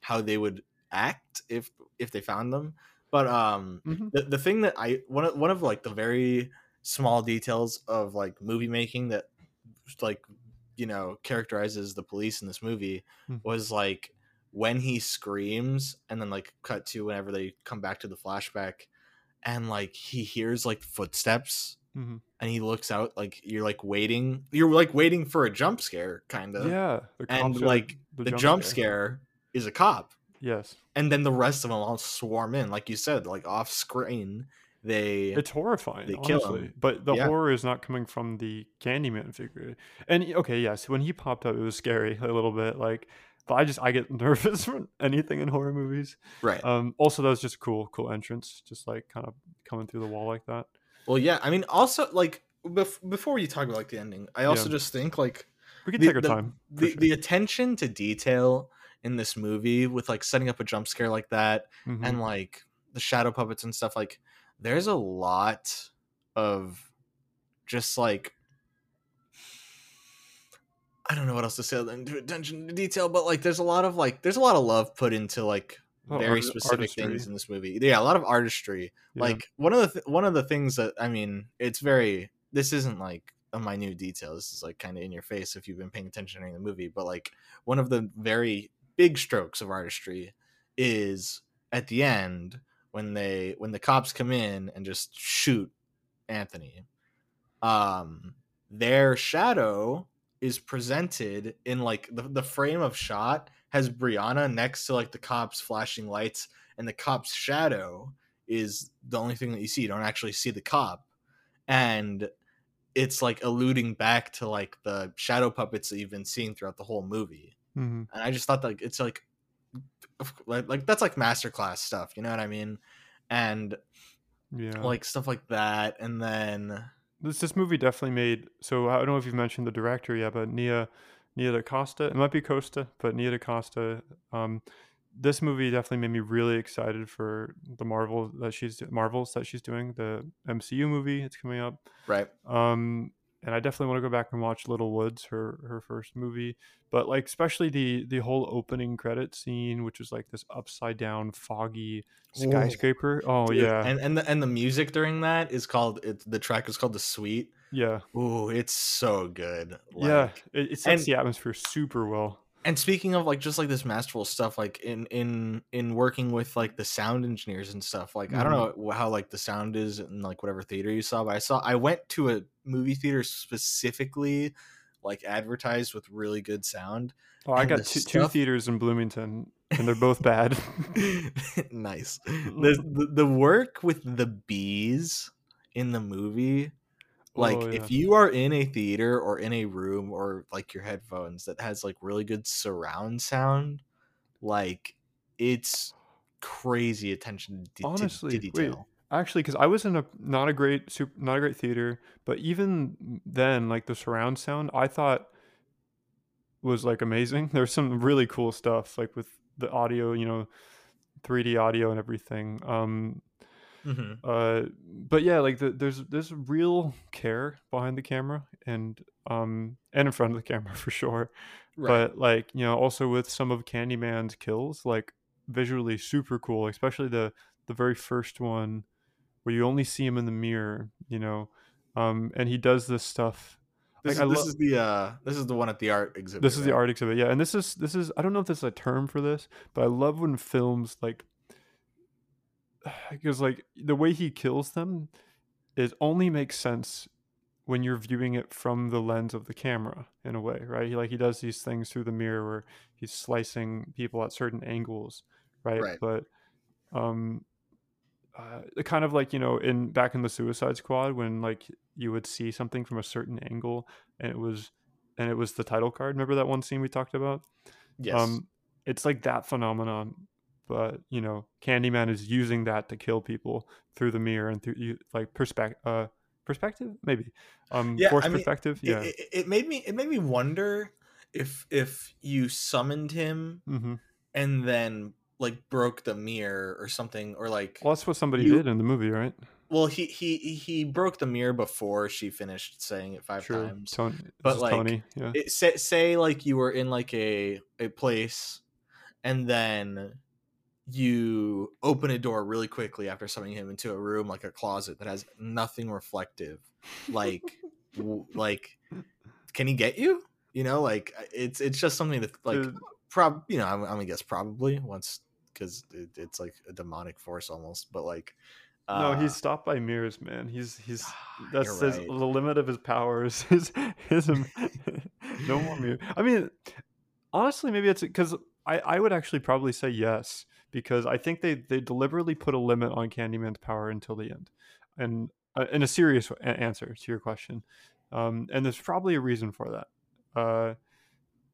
how they would act if if they found them. But um Mhm. the, the thing that I one of one of like the very small details of like movie making that like you know characterizes the police in this movie Hmm. was like when he screams and then like cut to whenever they come back to the flashback and like he hears like footsteps Mhm. and he looks out like you're like waiting you're like waiting for a jump scare kind of yeah the and, like, the, jump, scare. is a cop yes and then the rest of them all swarm in like you said like off screen they it's horrifying they kill honestly but the Yeah. horror is not coming from the candyman figure and okay yes when he popped up it was scary a little bit like but i just i get nervous from anything in horror movies right um also that was just cool cool entrance just like kind of coming through the wall like that well yeah i mean also like bef- before you talk about like the ending i also Yeah. just think like we can the, take our the- time the, sure. the attention to detail in this movie with like setting up a jump scare like that Mhm. and like the shadow puppets and stuff like there's a lot of just like I don't know what else to say than to attention to detail, but like there's a lot of like there's a lot of love put into like Oh, very art- specific artistry. things in this movie. Yeah, a lot of artistry. Yeah. Like one of the th- one of the things that I mean, it's very this isn't like a minute detail. This is like kind of in your face if you've been paying attention during the movie. But like one of the very big strokes of artistry is at the end when they when the cops come in and just shoot Anthony. Um, their shadow is presented in like the, the frame of shot has Brianna next to like the cops flashing lights and the cop's shadow is the only thing that you see. You don't actually see the cop. And it's like alluding back to like the shadow puppets that you've been seeing throughout the whole movie. Mhm. And I just thought like it's like like, like that's like masterclass stuff, you know what I mean? And yeah like stuff like that and then this this movie definitely made so I don't know if you've mentioned the director yet, but Nia Nia DaCosta. It might be Costa, but Nia DaCosta. Um, this movie definitely made me really excited for the Marvel that she's Marvels that she's doing the MCU movie. It's coming up. right Um, and I definitely want to go back and watch Little Woods, her her first movie. But like especially the the whole opening credit scene, which was like this upside down foggy Ooh. skyscraper. Oh Dude, yeah, and and the, and the music during that is called it's the track is called the Sweet. yeah, Ooh, it's so good. yeah. It, it sets and- the atmosphere super well. And speaking of like just like this masterful stuff like in in in working with like the sound engineers and stuff like i don't Mm-hmm. know how like the sound is in like whatever theater you saw but i saw i went to a movie theater specifically like advertised with really good sound Oh, I got the two, two theaters in Bloomington, and they're both bad. nice the, the the work with the bees in the movie like Oh, if you are in a theater or in a room or like your headphones that has like really good surround sound like it's crazy attention to, to- Honestly, to wait. detail Actually, because I was in a not a great super, not a great theater, but even then, like the surround sound, I thought was like amazing. There's some really cool stuff, like with the audio, you know, 3D audio and everything. Um, Mhm. uh, but yeah, like the, there's there's real care behind the camera, and um, and in front of the camera for sure. Right. But like you know, also with some of Candyman's kills, like visually super cool, especially the the very first one where you only see him in the mirror, you know, um, and he does this stuff. This, Like, is, this lo- is the uh this is the one at the art exhibit. This is the art exhibit, yeah. And this is this is I don't know if there's a term for this, but I love when films like because like the way he kills them it only makes sense when you're viewing it from the lens of the camera in a way, right? He like he does these things through the mirror where he's slicing people at certain angles, right? Right. But um uh, kind of like you know in back in the Suicide Squad when like you would see something from a certain angle and it was and it was the title card. Remember that one scene we talked about? Yes. Um, it's like that phenomenon, but you know, Candyman is using that to kill people through the mirror and through you like perspective, uh, perspective maybe, um, Yeah, force I mean, perspective. It- Yeah. it, it made me it made me wonder if if you summoned him hmm and then like broke the mirror or something or like Well, that's what somebody You- did in the movie, right? well he he he broke the mirror before she finished saying it five Sure. times Tony, But, like, Tony. Yeah. it, say, say like you were in like a a place and then you open a door really quickly after summoning him into a room like a closet that has nothing reflective like w- like can he get you you know like it's it's just something that like Dude, prob you know i'm, I'm gonna guess probably once because it, it's like a demonic force almost but like no, uh, he's stopped by mirrors, man. He's he's that's his, right. the limit of his powers. His his no more mirror. I mean, honestly, maybe it's because I I would actually probably say yes because I think they they deliberately put a limit on Candyman's power until the end, and uh, in a serious answer to your question, um, and there's probably a reason for that. Uh,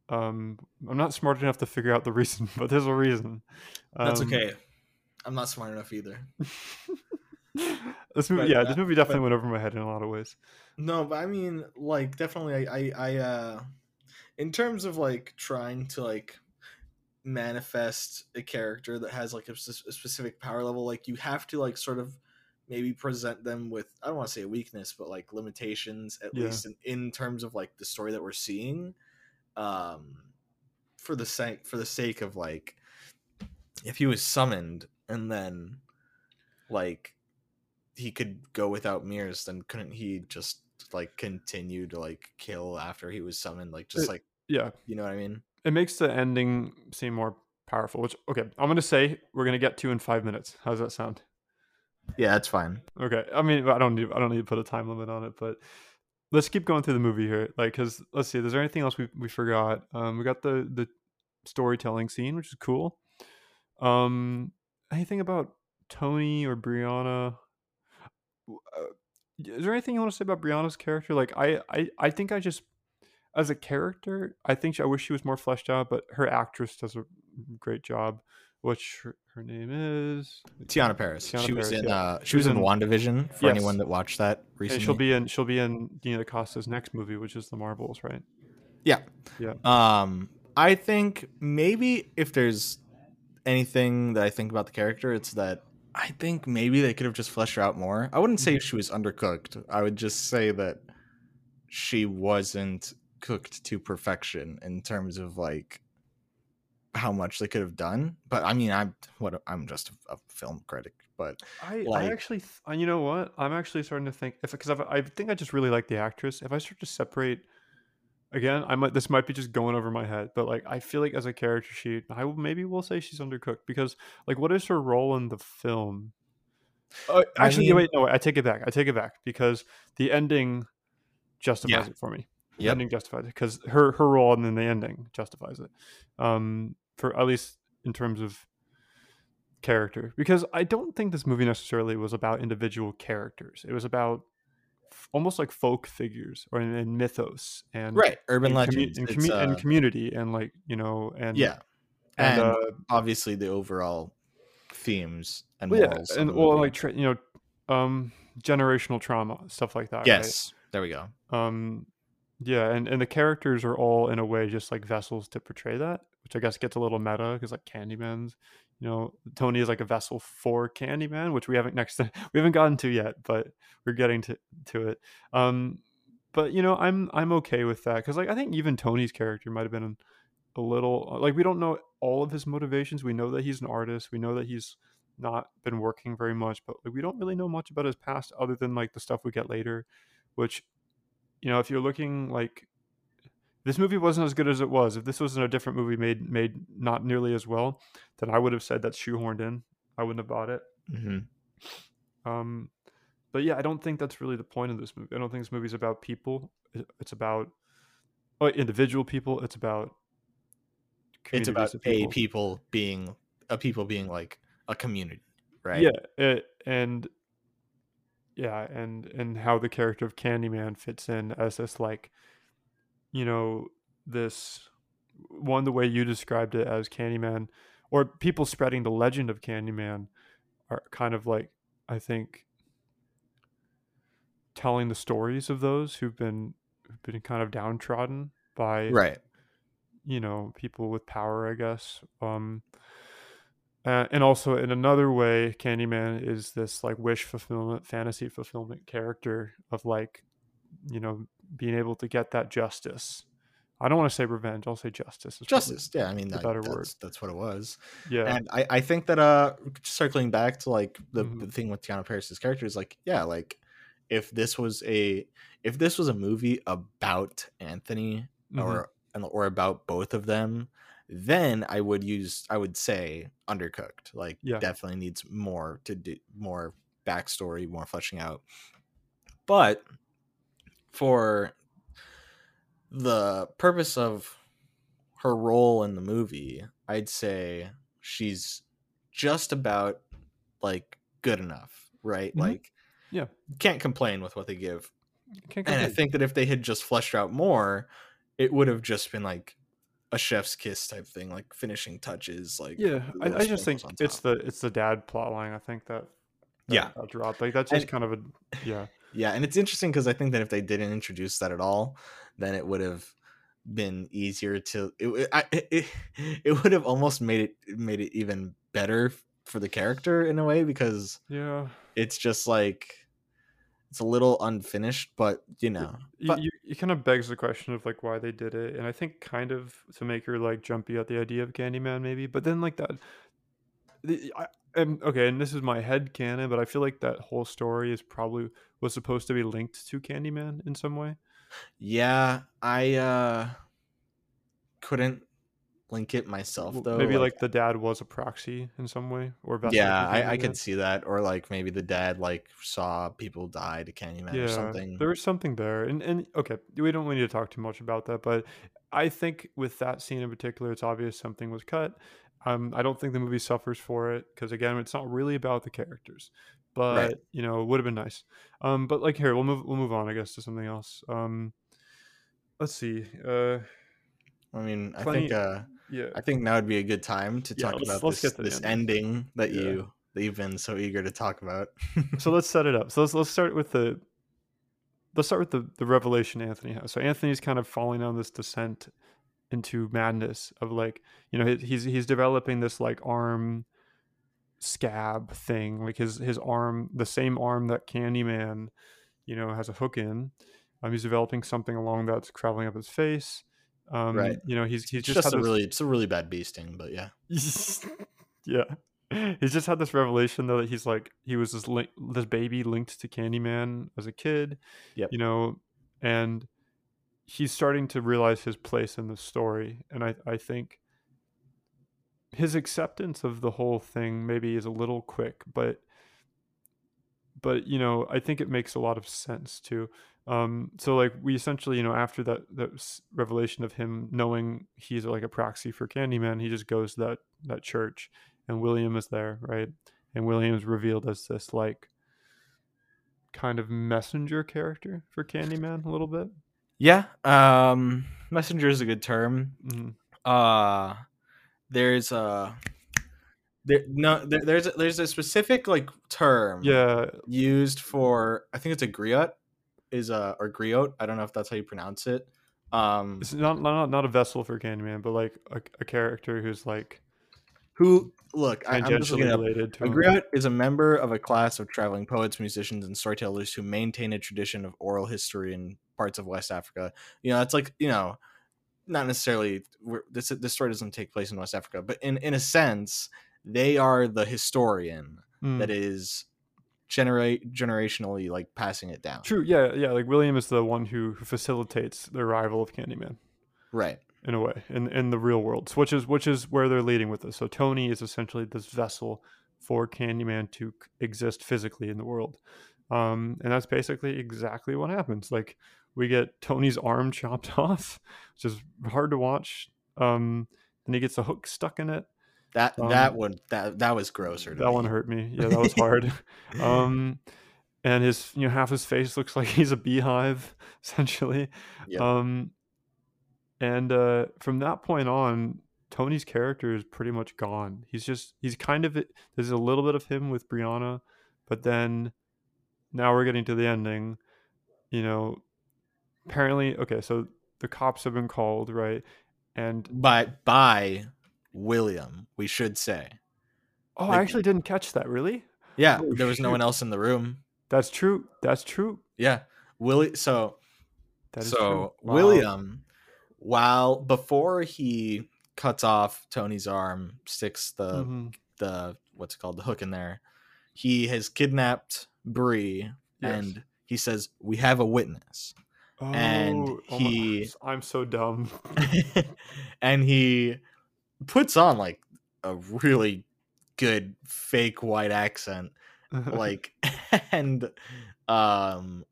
um, I'm not smart enough to figure out the reason, but there's a reason. that's Um, okay i'm not smart enough either this movie, But, yeah, uh, this movie definitely but- went over my head in a lot of ways. No, but I mean, like, definitely, I, I, I, uh, in terms of like trying to like manifest a character that has like a, a specific power level, like you have to like sort of maybe present them with I don't want to say a weakness, but like limitations at Yeah. least in, in terms of like the story that we're seeing, um, for the sake for the sake of like if he was summoned and then like he could go without mirrors then couldn't he just like continue to like kill after he was summoned? Like just It- like Yeah, you know what i mean it makes the ending seem more powerful. Which okay, I'm gonna say we're gonna get to in five minutes. How's that sound? yeah that's fine Okay, I mean I don't need I don't need to put a time limit on it, but let's keep going through the movie here. Like, cause let's see, is there anything else we we forgot? Um, we got the the storytelling scene, which is cool. Um, anything about Tony or Brianna? Uh, is there anything you want to say about Brianna's character? Like, I I I think I just as a character, I think she, I wish she was more fleshed out, but her actress does a great job. Which her, her name is? teyonah parris Teyonah she was in yeah. uh she She was in in- WandaVision for Yes. anyone that watched that And recently she'll be in she'll be in Nia DaCosta's next movie, which is The Marvels, right? yeah Yeah. um i think maybe if there's anything that i think about the character it's that i think maybe they could have just fleshed her out more i wouldn't say she was undercooked i would just say that she wasn't cooked to perfection in terms of like how much they could have done but i mean i'm what i'm just a, a film critic but I, I actually, th- uh, you know what? I'm actually starting to think if because I think I just really like the actress. If I start to separate, again, I might this might be just going over my head, but like I feel like as a character sheet, I will maybe will say she's undercooked because like what is her role in the film? Uh, I actually, mean- wait, no, wait, I take it back. I take it back because the ending justifies Yeah. it for me. The Yep. ending justifies it because her her role and then the ending justifies it. Um, for at least in terms of character, because I don't think this movie necessarily was about individual characters. It was about f- almost like folk figures or in, in mythos and right urban and, commu- legends and, commu- and uh, community and like you know and yeah and, and, uh, obviously the overall themes and well, yeah, morals of and well like tra- you know um generational trauma stuff like that. right? yes there we go um yeah and and the characters are all in a way just like vessels to portray that which i guess gets a little meta because like candyman's you know tony is like a vessel for candyman which we haven't next we haven't gotten to yet but we're getting to to it um but you know, I'm I'm okay with that because like I think even Tony's character might have been a little like we don't know all of his motivations. We know that he's an artist. We know that he's not been working very much, but like we don't really know much about his past other than like the stuff we get later, which you know, if you're looking like this movie wasn't as good as it was. If this was in a different movie made made not nearly as well, then I would have said that's shoehorned in. I wouldn't have bought it. Mm-hmm. Um, but yeah, I don't think that's really the point of this movie. I don't think this movie's about people. It's about oh, individual people. It's about it's about people. a people being a people being like a community, right? Yeah, it, and yeah, and and how the character of Candyman fits in as this like, you know, this one the way you described it as Candyman, or people spreading the legend of Candyman, are kind of like I think telling the stories of those who've been who've been kind of downtrodden by right. you know people with power i guess um uh, and also in another way candyman is this like wish fulfillment fantasy fulfillment character of like you know being able to get that justice i don't want to say revenge i'll say justice justice yeah i mean that, better that's, word that's what it was yeah and i i think that uh circling back to like the, mm-hmm. the thing with Teyonah Parris's character is like yeah like if this was a if this was a movie about Anthony mm-hmm. or or about both of them, then I would use I would say undercooked. Like yeah. definitely needs more to do more backstory, more fleshing out. But for the purpose of her role in the movie, I'd say she's just about like good enough, right? Mm-hmm. Like yeah, can't complain with what they give. And I think that if they had just fleshed out more, it would have just been like a chef's kiss type thing, like finishing touches. Like yeah, I, I, just think it's the it's the dad plot line. I think that, that yeah that dropped like that's just and, kind of a yeah yeah, and it's interesting because I think that if they didn't introduce that at all, then it would have been easier to it I, it, it would have almost made it made it even better for the character in a way because yeah it's just like it's a little unfinished, but you know, but, you, it kind of begs the question of like why they did it, and I think kind of to make her like jumpy at the idea of Candyman, maybe. But then like that, the, I, and okay, and this is my head canon, but I feel like that whole story is probably was supposed to be linked to Candyman in some way. Yeah, I uh couldn't link it myself though. Maybe like, like, the dad was a proxy in some way, or yeah, I, I could see that, or like maybe the dad like saw people die to Candyman yeah, or something. There was something there, and and okay, we don't need to talk too much about that, but I think with that scene in particular, it's obvious something was cut. Um, I don't think the movie suffers for it because again, it's not really about the characters, but right. you know, it would have been nice. Um, but like here, we'll move we'll move on, I guess, to something else. Um, let's see. Uh, I mean, I think uh, yeah, I think now would be a good time to talk yeah, about this ending that yeah. you that you've been so eager to talk about. so let's set it up. So let's let's start with the let's start with the the revelation Anthony has. So Anthony's kind of falling on this descent into madness of like you know he's he's developing this like arm scab thing like his his arm the same arm that Candyman you know has a hook in. Um, he's developing something along that's traveling up his face um, right. You know, he's he's just, just a this... really it's a really bad bee sting, but yeah. yeah. He's just had this revelation though that he's like he was this li- this baby linked to Candyman as a kid. Yeah. You know, and he's starting to realize his place in the story, and I I think his acceptance of the whole thing maybe is a little quick, but but you know I think it makes a lot of sense too. Um, so like we essentially, you know, after that that revelation of him knowing he's like a proxy for Candyman, he just goes to that that church, and William is there, right? And William's revealed as this like kind of messenger character for Candyman a little bit. Yeah, um, messenger is a good term. Mm-hmm. Uh, there's a there no there, there's a, there's a specific like term yeah used for I think it's a griot is uh or griot. I don't know if that's how you pronounce it. Um, it's not not not a vessel for Candyman, but like a, a character who's like who look, I, am just looking related to A griot is a member of a class of traveling poets, musicians, and storytellers who maintain a tradition of oral history in parts of West Africa. You know, it's like you know, not necessarily we're- this. This story doesn't take place in West Africa, but in in a sense, they are the historian Mm. that is generate generationally like passing it down. True. Yeah. Yeah. Like William is the one who, who facilitates the arrival of Candyman. Right. in a way in in the real world so which is which is where they're leading with this so tony is essentially this vessel for candyman to exist physically in the world um and that's basically exactly what happens like we get tony's arm chopped off which is hard to watch um and he gets a hook stuck in it That Um, that one that that was grosser. That me. one hurt me yeah that was hard um and his you know half his face looks like he's a beehive essentially Yep. um and uh from that point on tony's character is pretty much gone he's just he's kind of there's a little bit of him with brianna but then now we're getting to the ending you know apparently okay so the cops have been called right and by by William, we should say. oh Like- i actually didn't catch that really Yeah, Oh, there was no one else in the room. that's true that's true Yeah, Willie. So that is so true. Wow. William, while before he cuts off Tony's arm, sticks the Mhm. the what's it called the hook in there, he has kidnapped Bree, Yes. and he says we have a witness, and Oh, oh my- he- I'm so dumb. and he puts on like a really good fake white accent like and um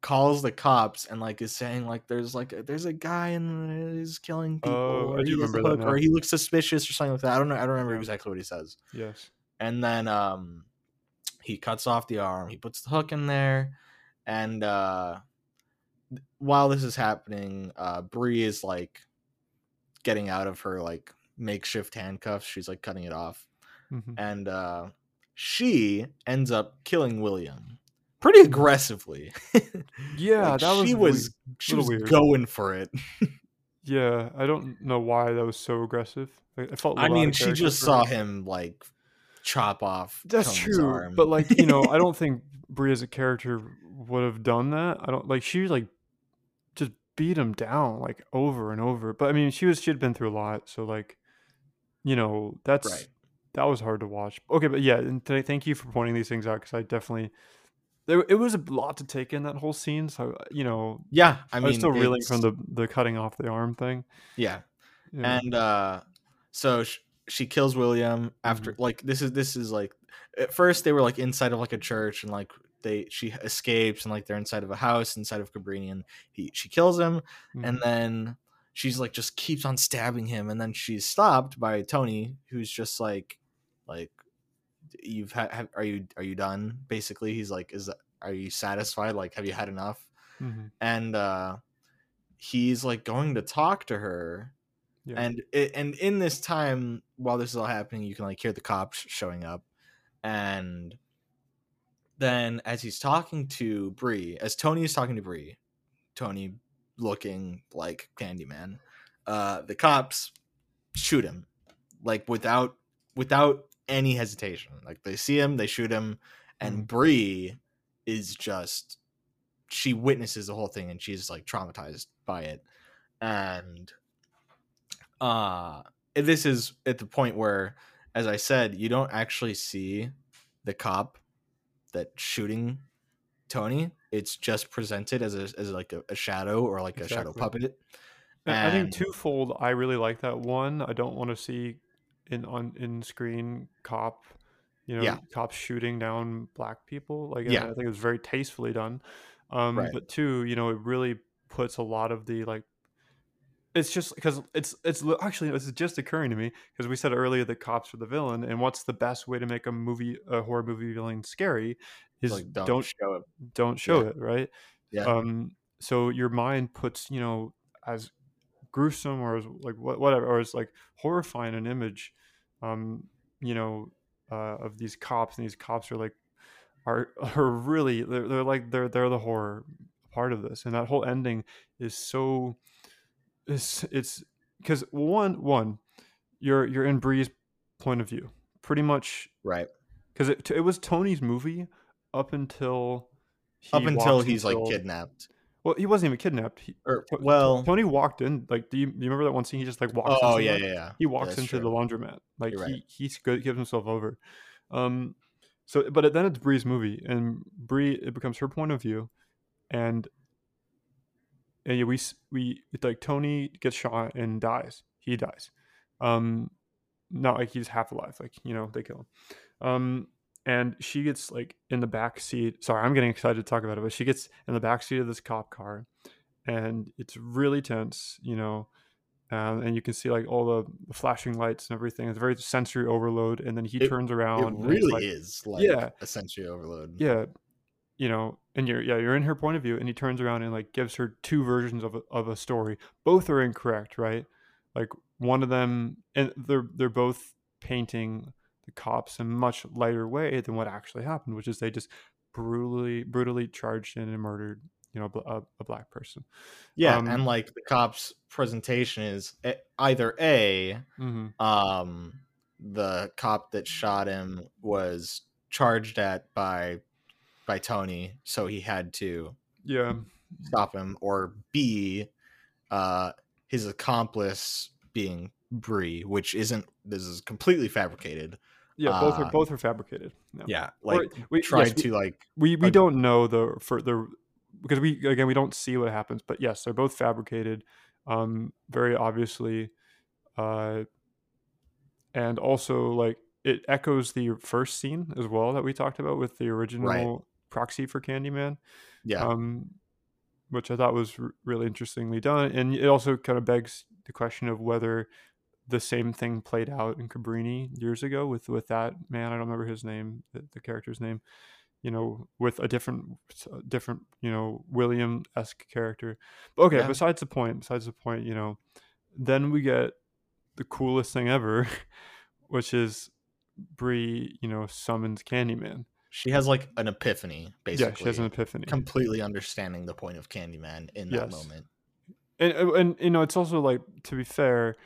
calls the cops and like is saying like there's like a, there's a guy and he's killing people Oh, I or, do he has a remember that or he looks suspicious or something like that i don't know i don't remember Yeah. exactly what he says yes. and then um he cuts off the arm he puts the hook in there and uh while this is happening uh Bree is like getting out of her like makeshift handcuffs she's like cutting it off Mhm. and uh she ends up killing william pretty aggressively Yeah, Like, that was she was she was weird. going for it Yeah, I don't know why that was so aggressive. I, I felt. i mean she just saw him like chop off That's Tony's true, arm. but like you know, I don't think Brie as a character would have done that. I don't like she like just beat him down like over and over. But I mean, she was she had been through a lot, so like you know that's right that was hard to watch. Okay, but yeah, and th- thank you for pointing these things out because I definitely there it was a lot to take in that whole scene. So you know, yeah i I, mean was still reeling from the the cutting off the arm thing. yeah Yeah. and uh so sh- she kills william after Mm-hmm. like this is this is like at first they were like inside of like a church and like they she escapes and like they're inside of a house inside of cabrini and he she kills him and Mhm. then she's like just keeps on stabbing him and then she's stopped by tony who's just like like you've had have, are you are you done basically he's like is that are you satisfied like have you had enough Mhm. and uh he's like going to talk to her Yeah. and it, and in this time while this is all happening you can like hear the cops showing up and then as he's talking to Bree as Tony is talking to Bree Tony looking like Candyman uh the cops shoot him like without without any hesitation. Like they see him they shoot him and Mhm. Bree is just she witnesses the whole thing and she's like traumatized by it. And uh this is at the point where as i said you don't actually see the cop that shooting tony it's just presented as a as like a, a shadow or like a shadow puppet I I think twofold. I really like that one. I don't want to see in on in screen cop, you know, Yeah. cops shooting down black people. Like, Yeah. I think it was very tastefully done. Um, Right. But two, you know, it really puts a lot of the like. It's just because it's it's actually this is just occurring to me because we said earlier that cops are the villain, and what's the best way to make a movie a horror movie villain scary is like don't, don't show it don't show Yeah. it right Yeah. um so your mind puts you know as gruesome or as like what whatever or as like horrifying an image um you know uh of these cops and these cops are like are are really they're, they're like they're they're the horror part of this and that whole ending is so it's it's because one one you're you're in Bree's point of view, pretty much, right? Because it it was Tony's movie up until up until he's like kidnapped. Well, he wasn't even kidnapped. He, or, well, Tony walked in. Like, do you, do you remember that one scene? He just like walks. Oh yeah, yeah, yeah. He walks yeah, into true. the laundromat. Like You're he right. good, gives himself over. Um, so but then it's Bree's movie, and Bree it becomes her point of view, and yeah, we we it's like Tony gets shot and dies. He dies. Um, not like he's half alive. Like you know they kill him. Um, and she gets like in the back seat. Sorry, I'm getting excited to talk about it, but she gets in the back seat of this cop car, and it's really tense. You know. Um, and you can see like all the, flashing lights and everything. It's very sensory overload, and then he It- turns around. it's really like- is like Yeah. a sensory overload. yeah you know and you're yeah you're in her point of view and he turns around and like gives her two versions of a, of a story. Both are incorrect right? Like one of them and they're they're both painting the cops in a much lighter way than what actually happened which is they just brutally brutally charged in and murdered you know a, a black person. Yeah, Um, and like the cops' presentation is either a mm-hmm. um the cop that shot him was charged at by by Tony, so he had to yeah. stop him, or B, uh, his accomplice being Bree, which isn't this is completely fabricated. yeah both are Uh, both are fabricated. Yeah, Yeah, Or like we, tried yes, to like we we Like- don't know the for the because we again we don't see what happens but yes they're both fabricated um very obviously uh and also like it echoes the first scene as well that we talked about with the original proxy for candyman yeah, um which i thought was r- really interestingly done and it also kind of begs the question of whether the same thing played out in Cabrini years ago with with that man. I don't remember his name, the, the character's name. You know, with a different, different, you know, William esque character. But okay, Yeah. besides the point. Besides the point, you know, then we get the coolest thing ever, which is Bree. You know, summons Candyman. She has like an epiphany, basically. Yeah, she has an epiphany. completely understanding the point of Candyman in that moment. and uh, and you know it's also like to be fair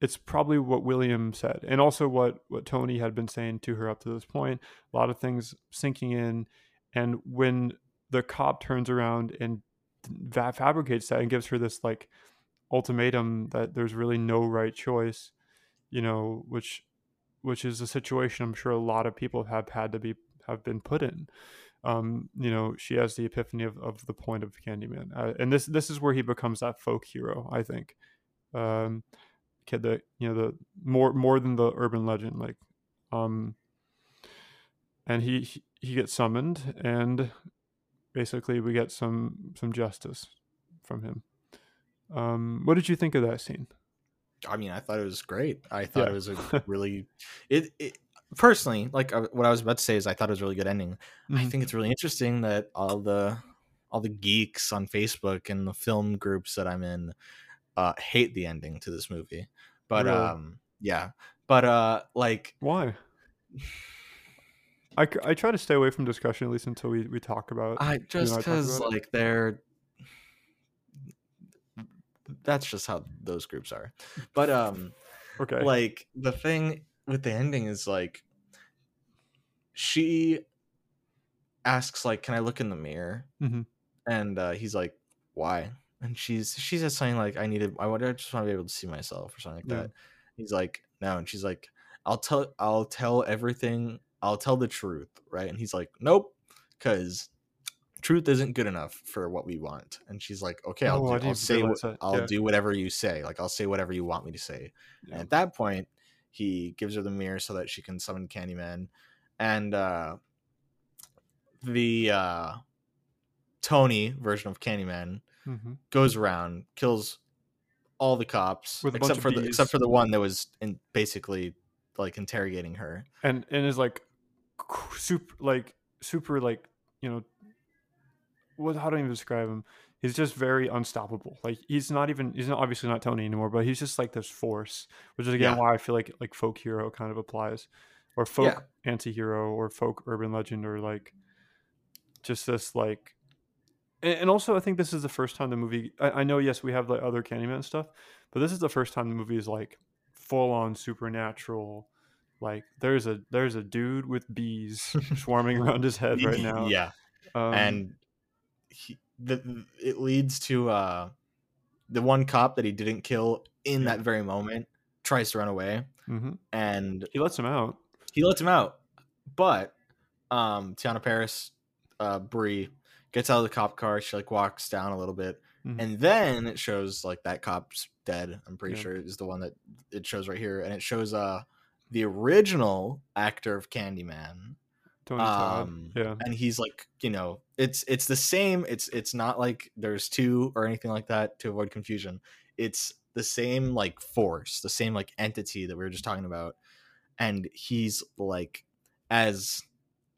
it's probably what william said and also what what tony had been saying to her up to this point a lot of things sinking in and when the cop turns around and va- fabricates that and gives her this like ultimatum that there's really no right choice you know which which is a situation i'm sure a lot of people have had to be have been put in um, you know, she has the epiphany of, of the point of Candyman, uh, and this this is where he becomes that folk hero. I think, um, kid that you know the more more than the urban legend, like, um, and he he- he gets summoned, and basically we get some some justice from him. Um, what did you think of that scene? I mean, I thought it was great. I thought Yeah. it was a really it, it personally like uh, what I was about to say is I thought it was a really good ending. I Mhm. think it's really interesting that all the all the geeks on Facebook and the film groups that I'm in uh hate the ending to this movie. But Really? um yeah. But uh like Why? I, I try to stay away from discussion at least until we, we talk about. I I just cuz about it? like they're that's just how those groups are. But um okay. like the thing with the ending is like she asks like can i look in the mirror Mhm. and uh he's like why and she's she says something like i needed i would I just want to be able to see myself or something like Yeah. that he's like no and she's like i'll tell i'll tell everything i'll tell the truth right and he's like nope because truth isn't good enough for what we want and she's like okay i'll, Oh, do, I'll say what i'll Yeah. do whatever you say like i'll say whatever you want me to say Yeah. and at that point he gives her the mirror so that she can summon candyman and uh the uh tony version of candyman Mhm. goes around kills all the cops With except for the except for the one that was in basically like interrogating her And and is like super like super like you know what how do I even describe him? He's just very unstoppable. Like he's not even he's not obviously not Tony anymore, but he's just like this force, which is again Yeah. why I feel like like folk hero kind of applies, or folk Yeah. anti-hero, or folk urban legend, or like just this like. And, also, I think this is the first time the movie. I, I know, yes, we have like other Candyman stuff, but this is the first time the movie is like full on supernatural, Like there's a there's a dude with bees swarming around his head right now. Yeah, Um, and he, the, it leads to uh the one cop that he didn't kill in that very moment tries to run away, mhm. and he lets him out. he lets him out. But um Teyonah Parris, uh Brie gets out of the cop car, she like walks down a little bit, Mhm. and then it shows like that cop's dead. I'm pretty Yeah. sure is the one that it shows right here, and it shows uh the original actor of Candyman. Tony Todd. Um, Yeah. and he's like, you know, it's it's the same. It's it's not like there's two or anything like that to avoid confusion. It's the same like force, the same like entity that we were just talking about, and he's like, as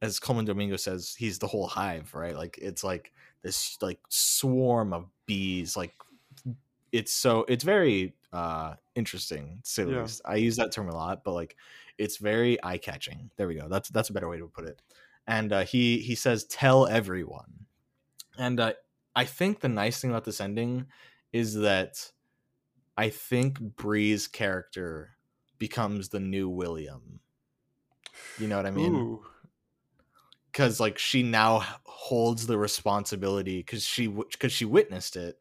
as Colman Domingo says, he's the whole hive, right? Like it's like this like swarm of bees, like it's so it's very uh interesting to Yeah. I use that term a lot, but like it's very eye catching. There we go. That's that's a better way to put it. And uh, he he says, "Tell everyone." And uh, I think the nice thing about this ending is that I think Bree's character becomes the new William. You know what I mean? Ooh. because like she now holds the responsibility because she because she witnessed it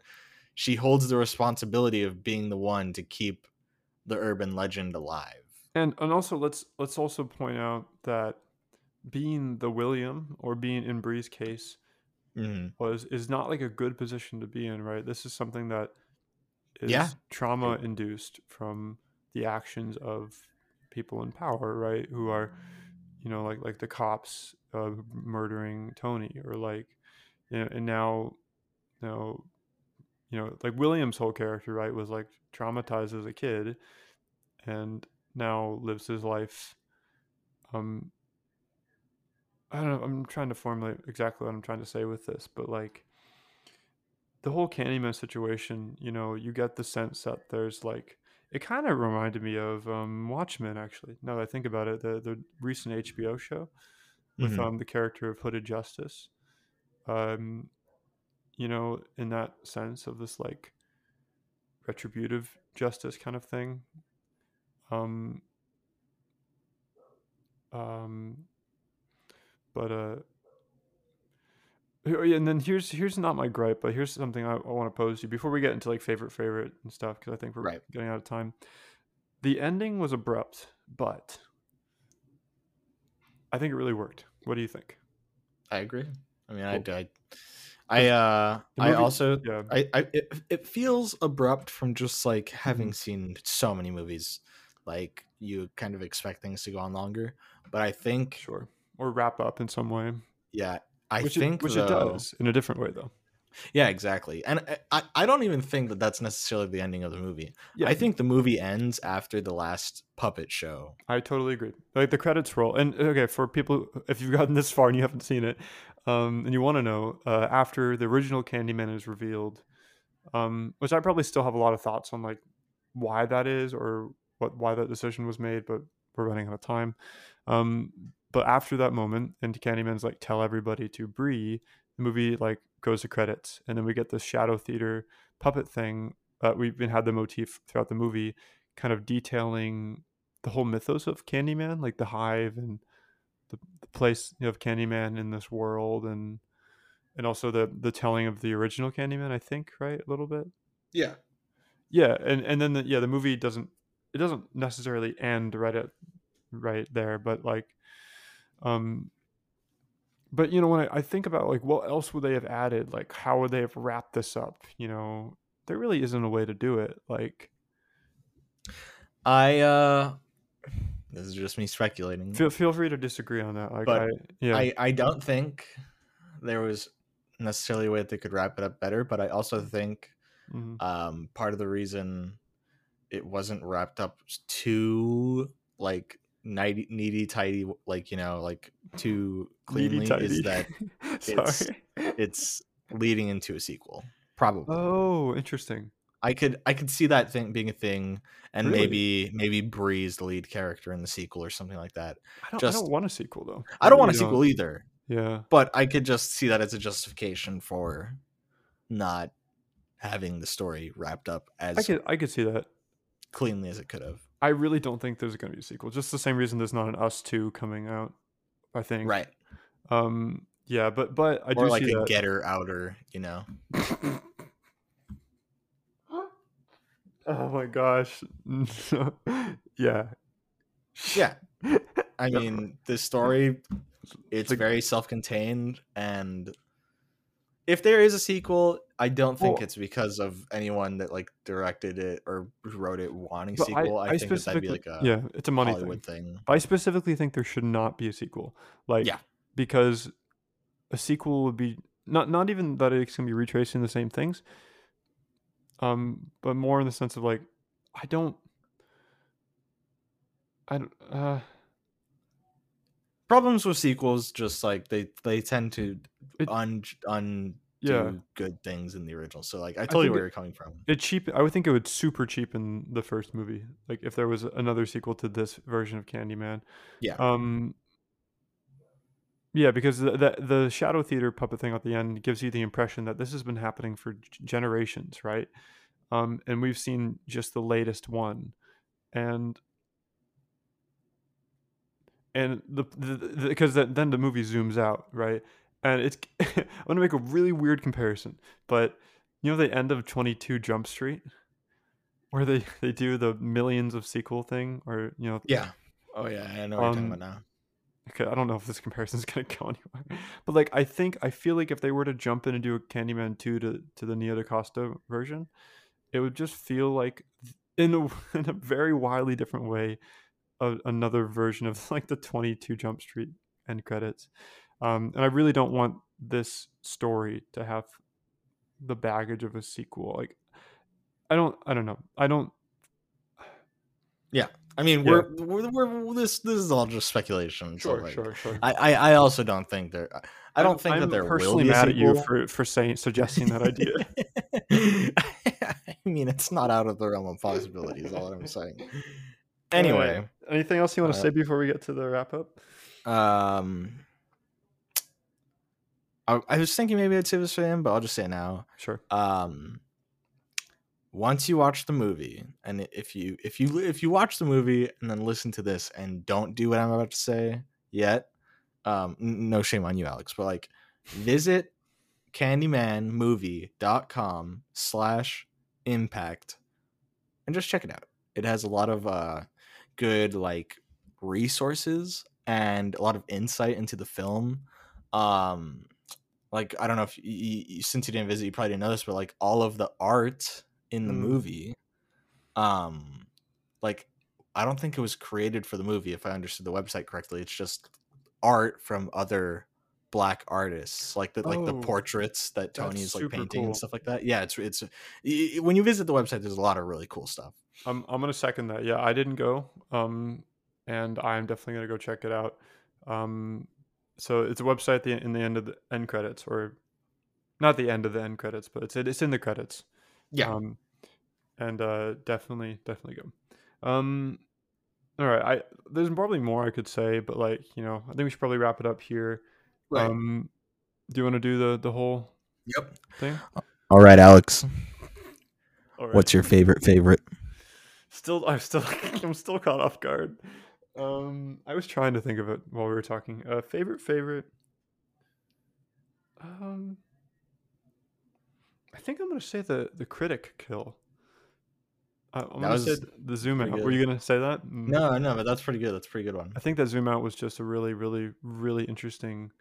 she holds the responsibility of being the one to keep the urban legend alive And and also let's let's also point out that being the William or being in Bree's case Mhm. was is not like a good position to be in, right? This is something that is Yeah. trauma induced from the actions of people in power, right? Who are, you know, like like the cops uh, murdering Tony, or like, you know, and now, you know, you know, like William's whole character, right, was like traumatized as a kid, and now lives his life. Um, I don't know. I'm trying to formulate exactly what I'm trying to say with this, but like the whole Candyman situation, you know, you get the sense that there's like it kind of reminded me of um, Watchmen, actually. Now that I think about it, the the recent HBO show with Mhm. um the character of Hooded Justice. Um, you know, in that sense of this like retributive justice kind of thing. Um, um, but uh, and then here's here's not my gripe, but here's something I, I want to pose to you before we get into like favorite favorite and stuff because I think we're Right. getting out of time. The ending was abrupt, but I think it really worked. What do you think? i agree i mean Cool. i i i uh The i also Yeah, I, I it, it feels abrupt from just like having Mm-hmm. seen so many movies like you kind of expect things to go on longer but i think sure. Or wrap up in some way, yeah i which think it, which though, it does in a different way though. Yeah, exactly. And I- I, I don't even think that that's necessarily the ending of the movie. Yeah, I think the movie ends after the last puppet show. I totally agree. Like the credits roll, and okay, for people if you've gotten this far and you haven't seen it, um, and you want to know, uh, after the original Candyman is revealed, um, which I probably still have a lot of thoughts on, like why that is or what why that decision was made, but we're running out of time. Um, but after that moment, and Candyman's like tell everybody to Bree, the movie like goes to credits, and then we get this shadow theater puppet thing. Uh, we've been had the motif throughout the movie, kind of detailing the whole mythos of Candyman, like the hive and the, the place you know, of Candyman in this world, and and also the the telling of the original Candyman. I think right a little bit. Yeah. Yeah, and and then the, yeah, the movie doesn't it doesn't necessarily end right at right there, but like, um, but you know when I, I think about like what else would they have added? Like how would they have wrapped this up? You know, there really isn't a way to do it. Like I uh this is just me speculating. feel feel free to disagree on that. Like But I yeah I I don't think there was necessarily a way that they could wrap it up better, but I also think mhm. um part of the reason it wasn't wrapped up too like nighty, needy tidy like you know like too cleanly is that it's- sorry. it's leading into a sequel probably oh, interesting. I could I could see that thing being a thing, and Really? maybe maybe Bree's the lead character in the sequel or something like that. I don't, I Just- don't want a sequel though. I don't want a really sequel either, Yeah. but I could just see that as a justification for not having the story wrapped up as I could I could see that. cleanly as it could have. I really don't think there's going to be a sequel. Just the same reason there's not an Us Two coming out. I think. Right. Um. Yeah, but but I or do like see a that. getter outer, you know. oh my gosh. yeah. Yeah. I mean, this story it's very self-contained and if there is a sequel, I don't think Well- it's because of anyone that like directed it or wrote it wanting sequel. I, think that that'd be like a yeah, it's a money Hollywood thing. thing. I specifically think there should not be a sequel. Like, Yeah. because a sequel would be not not even that it's gonna be retracing the same things, um, but more in the sense of like, I don't, I don't, uh, Problems with sequels just like they they tend to un un yeah, good things in the original. So like I think you where it- you're coming from. it cheap. I would think it would super cheapen the first movie. Like if there was another sequel to this version of Candyman. Yeah. Um. Yeah, because the, the the shadow theater puppet thing at the end gives you the impression that this has been happening for generations, right? Um, and we've seen just the latest one, and and the because the, then the movie zooms out, right? And it's I'm gonna make a really weird comparison, but you know the end of 22 Jump Street, where they they do the millions of sequel thing, or you know Yeah. Oh yeah, I know what you're talking Um, about now. okay, I don't know if this comparison is gonna go anywhere, but like I think I feel like if they were to jump in and do a Candyman two to to the Nia DaCosta version, it would just feel like in a in a very wildly different way, a, another version of like the twenty two Jump Street end credits, um, and I really don't want this story to have the baggage of a sequel. Like, I don't, I don't know, I don't. Yeah. I mean, Yeah. we're, we're we're this this is all just speculation. so, like, sure. I, I I also don't think there. I don't think I'm that there personally will be mad at you for for saying suggesting that idea. I mean, it's not out of the realm of possibility. Is all I'm saying. Anyway, Anything else you want to Uh, say before we get to the wrap up? um, I, I was thinking maybe I'd say this for him, but I'll just say it now. Sure. um once you watch the movie and if you if you if you watch the movie and then listen to this and don't do what i'm about to say yet um no shame on you alex but like visit candymanmovie.com slash impact and just check it out it has a lot of uh good like resources and a lot of insight into the film um like I don't know if you, you, since you didn't visit, you probably didn't know this, but like all of the art in the Mm. movie, um, like I don't think it was created for the movie. If I understood the website correctly, it's just art from other black artists, like the like the Oh, portraits that Tony is like painting cool. and stuff like that. Yeah, it's it's y- when you visit the website, there's a lot of really cool stuff. I'm I'm gonna second that. Yeah, I didn't go, um, and I'm definitely gonna go check it out. Um, so it's a website at the, in the end of the end credits, or not the end of the end credits, but it's it's in the credits. Yeah. Um, and uh, definitely definitely go. Um, all right. I there's probably more I could say, but like you know, I think we should probably wrap it up here. Um, do you want to do the the whole yep. thing? All right, Alex. All right. What's your favorite favorite? Still, I'm still, I'm still caught off guard. Um, I was trying to think of it while we were talking. Uh, favorite, favorite. Um, I think I'm gonna say the the critic kill. Uh, I'm That gonna say the zoom out. pretty Were you gonna say that? Mm. No, no, but that's pretty good. That's a pretty good one. I think that zoom out was just a really, really, really interesting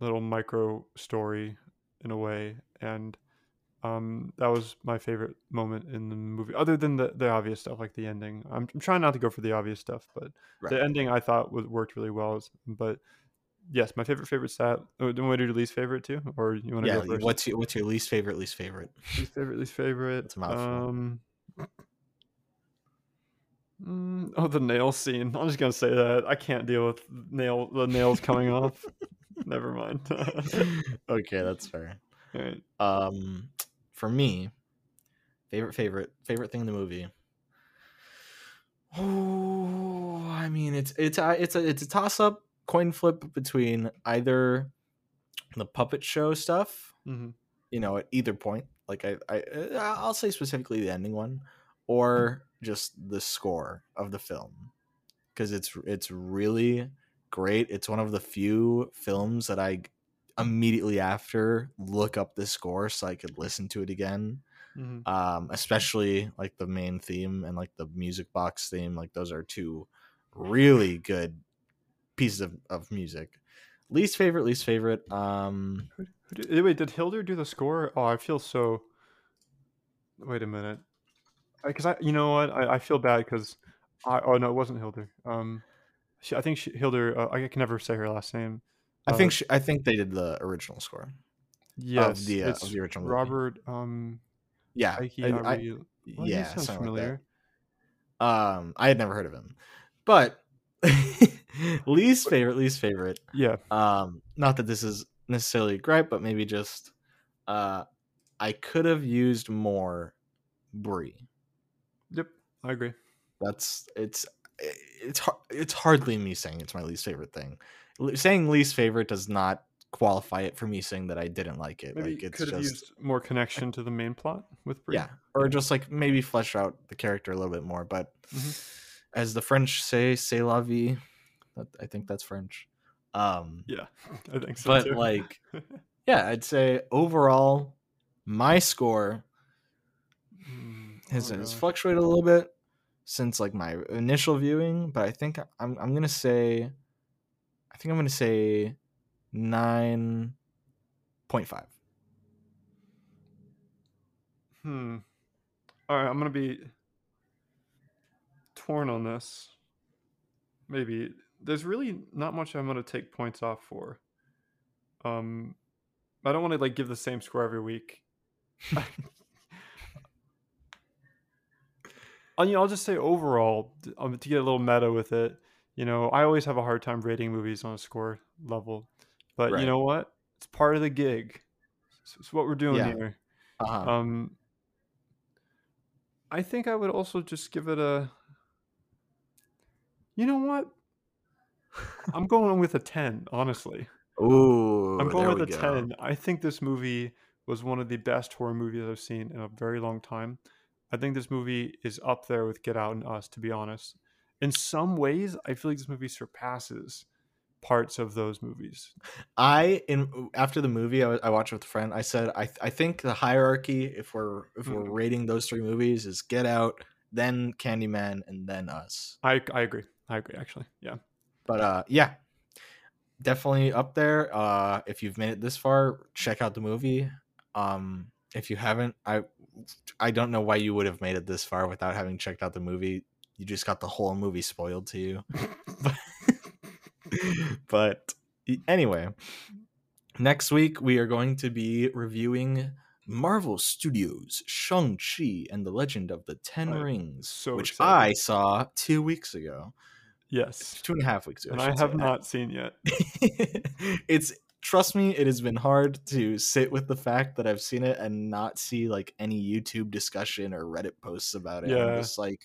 little micro story in a way, and um, that was my favorite moment in the movie. Other than the, the obvious stuff like the ending, I'm, I'm trying not to go for the obvious stuff, but Right. the ending I thought was worked really well. But yes, my favorite favorite stat. Oh, do you want to do least favorite too, or you want to Yeah. go first? What's your what's your least favorite? Least favorite? least favorite? Least favorite. It's a mouthful. Um. mm, oh, the nail scene. I'm just gonna say that I can't deal with nail the nails coming off. Never mind. okay, that's fair. All right. Um, for me, favorite favorite favorite thing in the movie. Oh, I mean, it's it's a it's a it's a toss up coin flip between either the puppet show stuff, Mhm. you know, at either point. Like I I uh, I'll say specifically the ending one, or just the score of the film because it's it's really great. It's one of the few films that I immediately after look up the score so I could listen to it again. Mm-hmm. Um, especially like the main theme and like the music box theme. Like those are two really good pieces of, of music. Least favorite, least favorite. Um, wait, did Hildur do the score? Oh, I feel so. Wait a minute, because I, you know what, I, I feel bad because I. Oh no, it wasn't Hildur. Um, she, I think she, Hildur. Uh, I can never say her last name. I think uh, she, I think they did the original score. Yes, of the, uh, of the original Robert. Movie. Um, yeah, I, I, well, yeah, sounds familiar. Like um, I had never heard of him, but least favorite, least favorite. Yeah. Um, not that this is necessarily a gripe, but maybe just uh, I could have used more Brie. Yep, I agree. That's it's it's it's hardly me saying it's my least favorite thing. Saying least favorite does not qualify it for me saying that I didn't like it. Maybe like it's could have just, used more connection to the main plot with Brie. Yeah, or just like maybe flesh out the character a little bit more. But mm-hmm. as the French say, "C'est la vie." I think that's French. Um, yeah, I think so. But too. like, yeah, I'd say overall, my score mm, has, oh, has fluctuated a little bit since like my initial viewing, but I think I'm I'm gonna say, I think I'm gonna say nine point five. Hmm. All right, I'm gonna be torn on this. Maybe there's really not much I'm gonna take points off for. Um, I don't want to like give the same score every week. I'll, you I'll just say overall um, to get a little meta with it. You know, I always have a hard time rating movies on a score level, but right. you know what? It's part of the gig. It's, it's what we're doing yeah. here. Uh-huh. Um, I think I would also just give it a. You know what? I'm going with a 10, honestly. Ooh, I'm going with a go. 10. I think this movie was one of the best horror movies I've seen in a very long time. I think this movie is up there with Get Out and Us, to be honest. In some ways, I feel like this movie surpasses parts of those movies. I in after the movie I, I watched with a friend. I said I I think the hierarchy if we're if we're mm. rating those three movies is Get Out, then Candyman, and then Us. I I agree. I agree. Actually, yeah. But uh, yeah, definitely up there. Uh, if you've made it this far, check out the movie. Um, if you haven't, I I don't know why you would have made it this far without having checked out the movie. You just got the whole movie spoiled to you. but, anyway, next week we are going to be reviewing Marvel Studios Shang-Chi and the Legend of the Ten Rings, so which excited. I saw two weeks ago. Yes, two and a half weeks ago. And I, I have not seen yet. it's trust me, it has been hard to sit with the fact that I've seen it and not see like any YouTube discussion or Reddit posts about it. Yeah, I'm just like.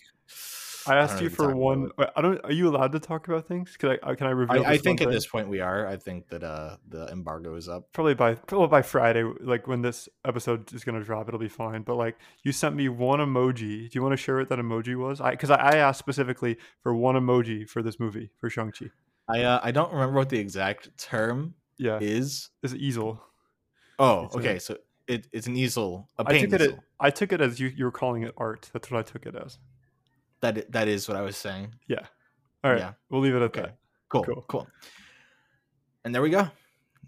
I asked I you for one. I don't. Are you allowed to talk about things? Can I? Uh, can I reveal? I, I think at thing? this point we are. I think that uh the embargo is up. Probably by probably by Friday, like when this episode is gonna drop, it'll be fine. But like, you sent me one emoji. Do you want to share what that emoji was? I because I, I asked specifically for one emoji for this movie for Shang Chi. I uh, I don't remember what the exact term yeah is. Is it easel. Oh, it's okay. A, so it, it's an easel. A I took it. As, I took it as you you were calling it art. That's what I took it as. That that is what I was saying. Yeah. All right. Yeah. We'll leave it at okay. that. Cool. Cool. Cool. And there we go.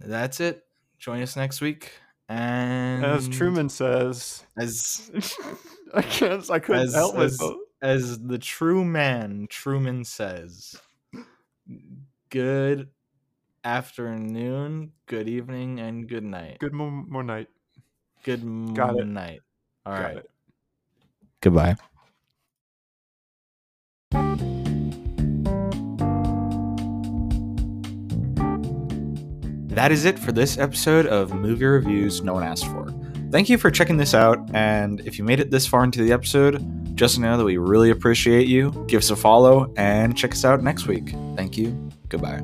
That's it. Join us next week. And as Truman says, as I can't, I couldn't as, help as, myself. As the true man, Truman says, good afternoon, good evening, and good night. Good mo- more night. Good Got it. night. All Got right. It. Goodbye. That is it for this episode of Movie Reviews No One Asked For. Thank you for checking this out, and if you made it this far into the episode, just know that we really appreciate you. Give us a follow and check us out next week. Thank you. Goodbye.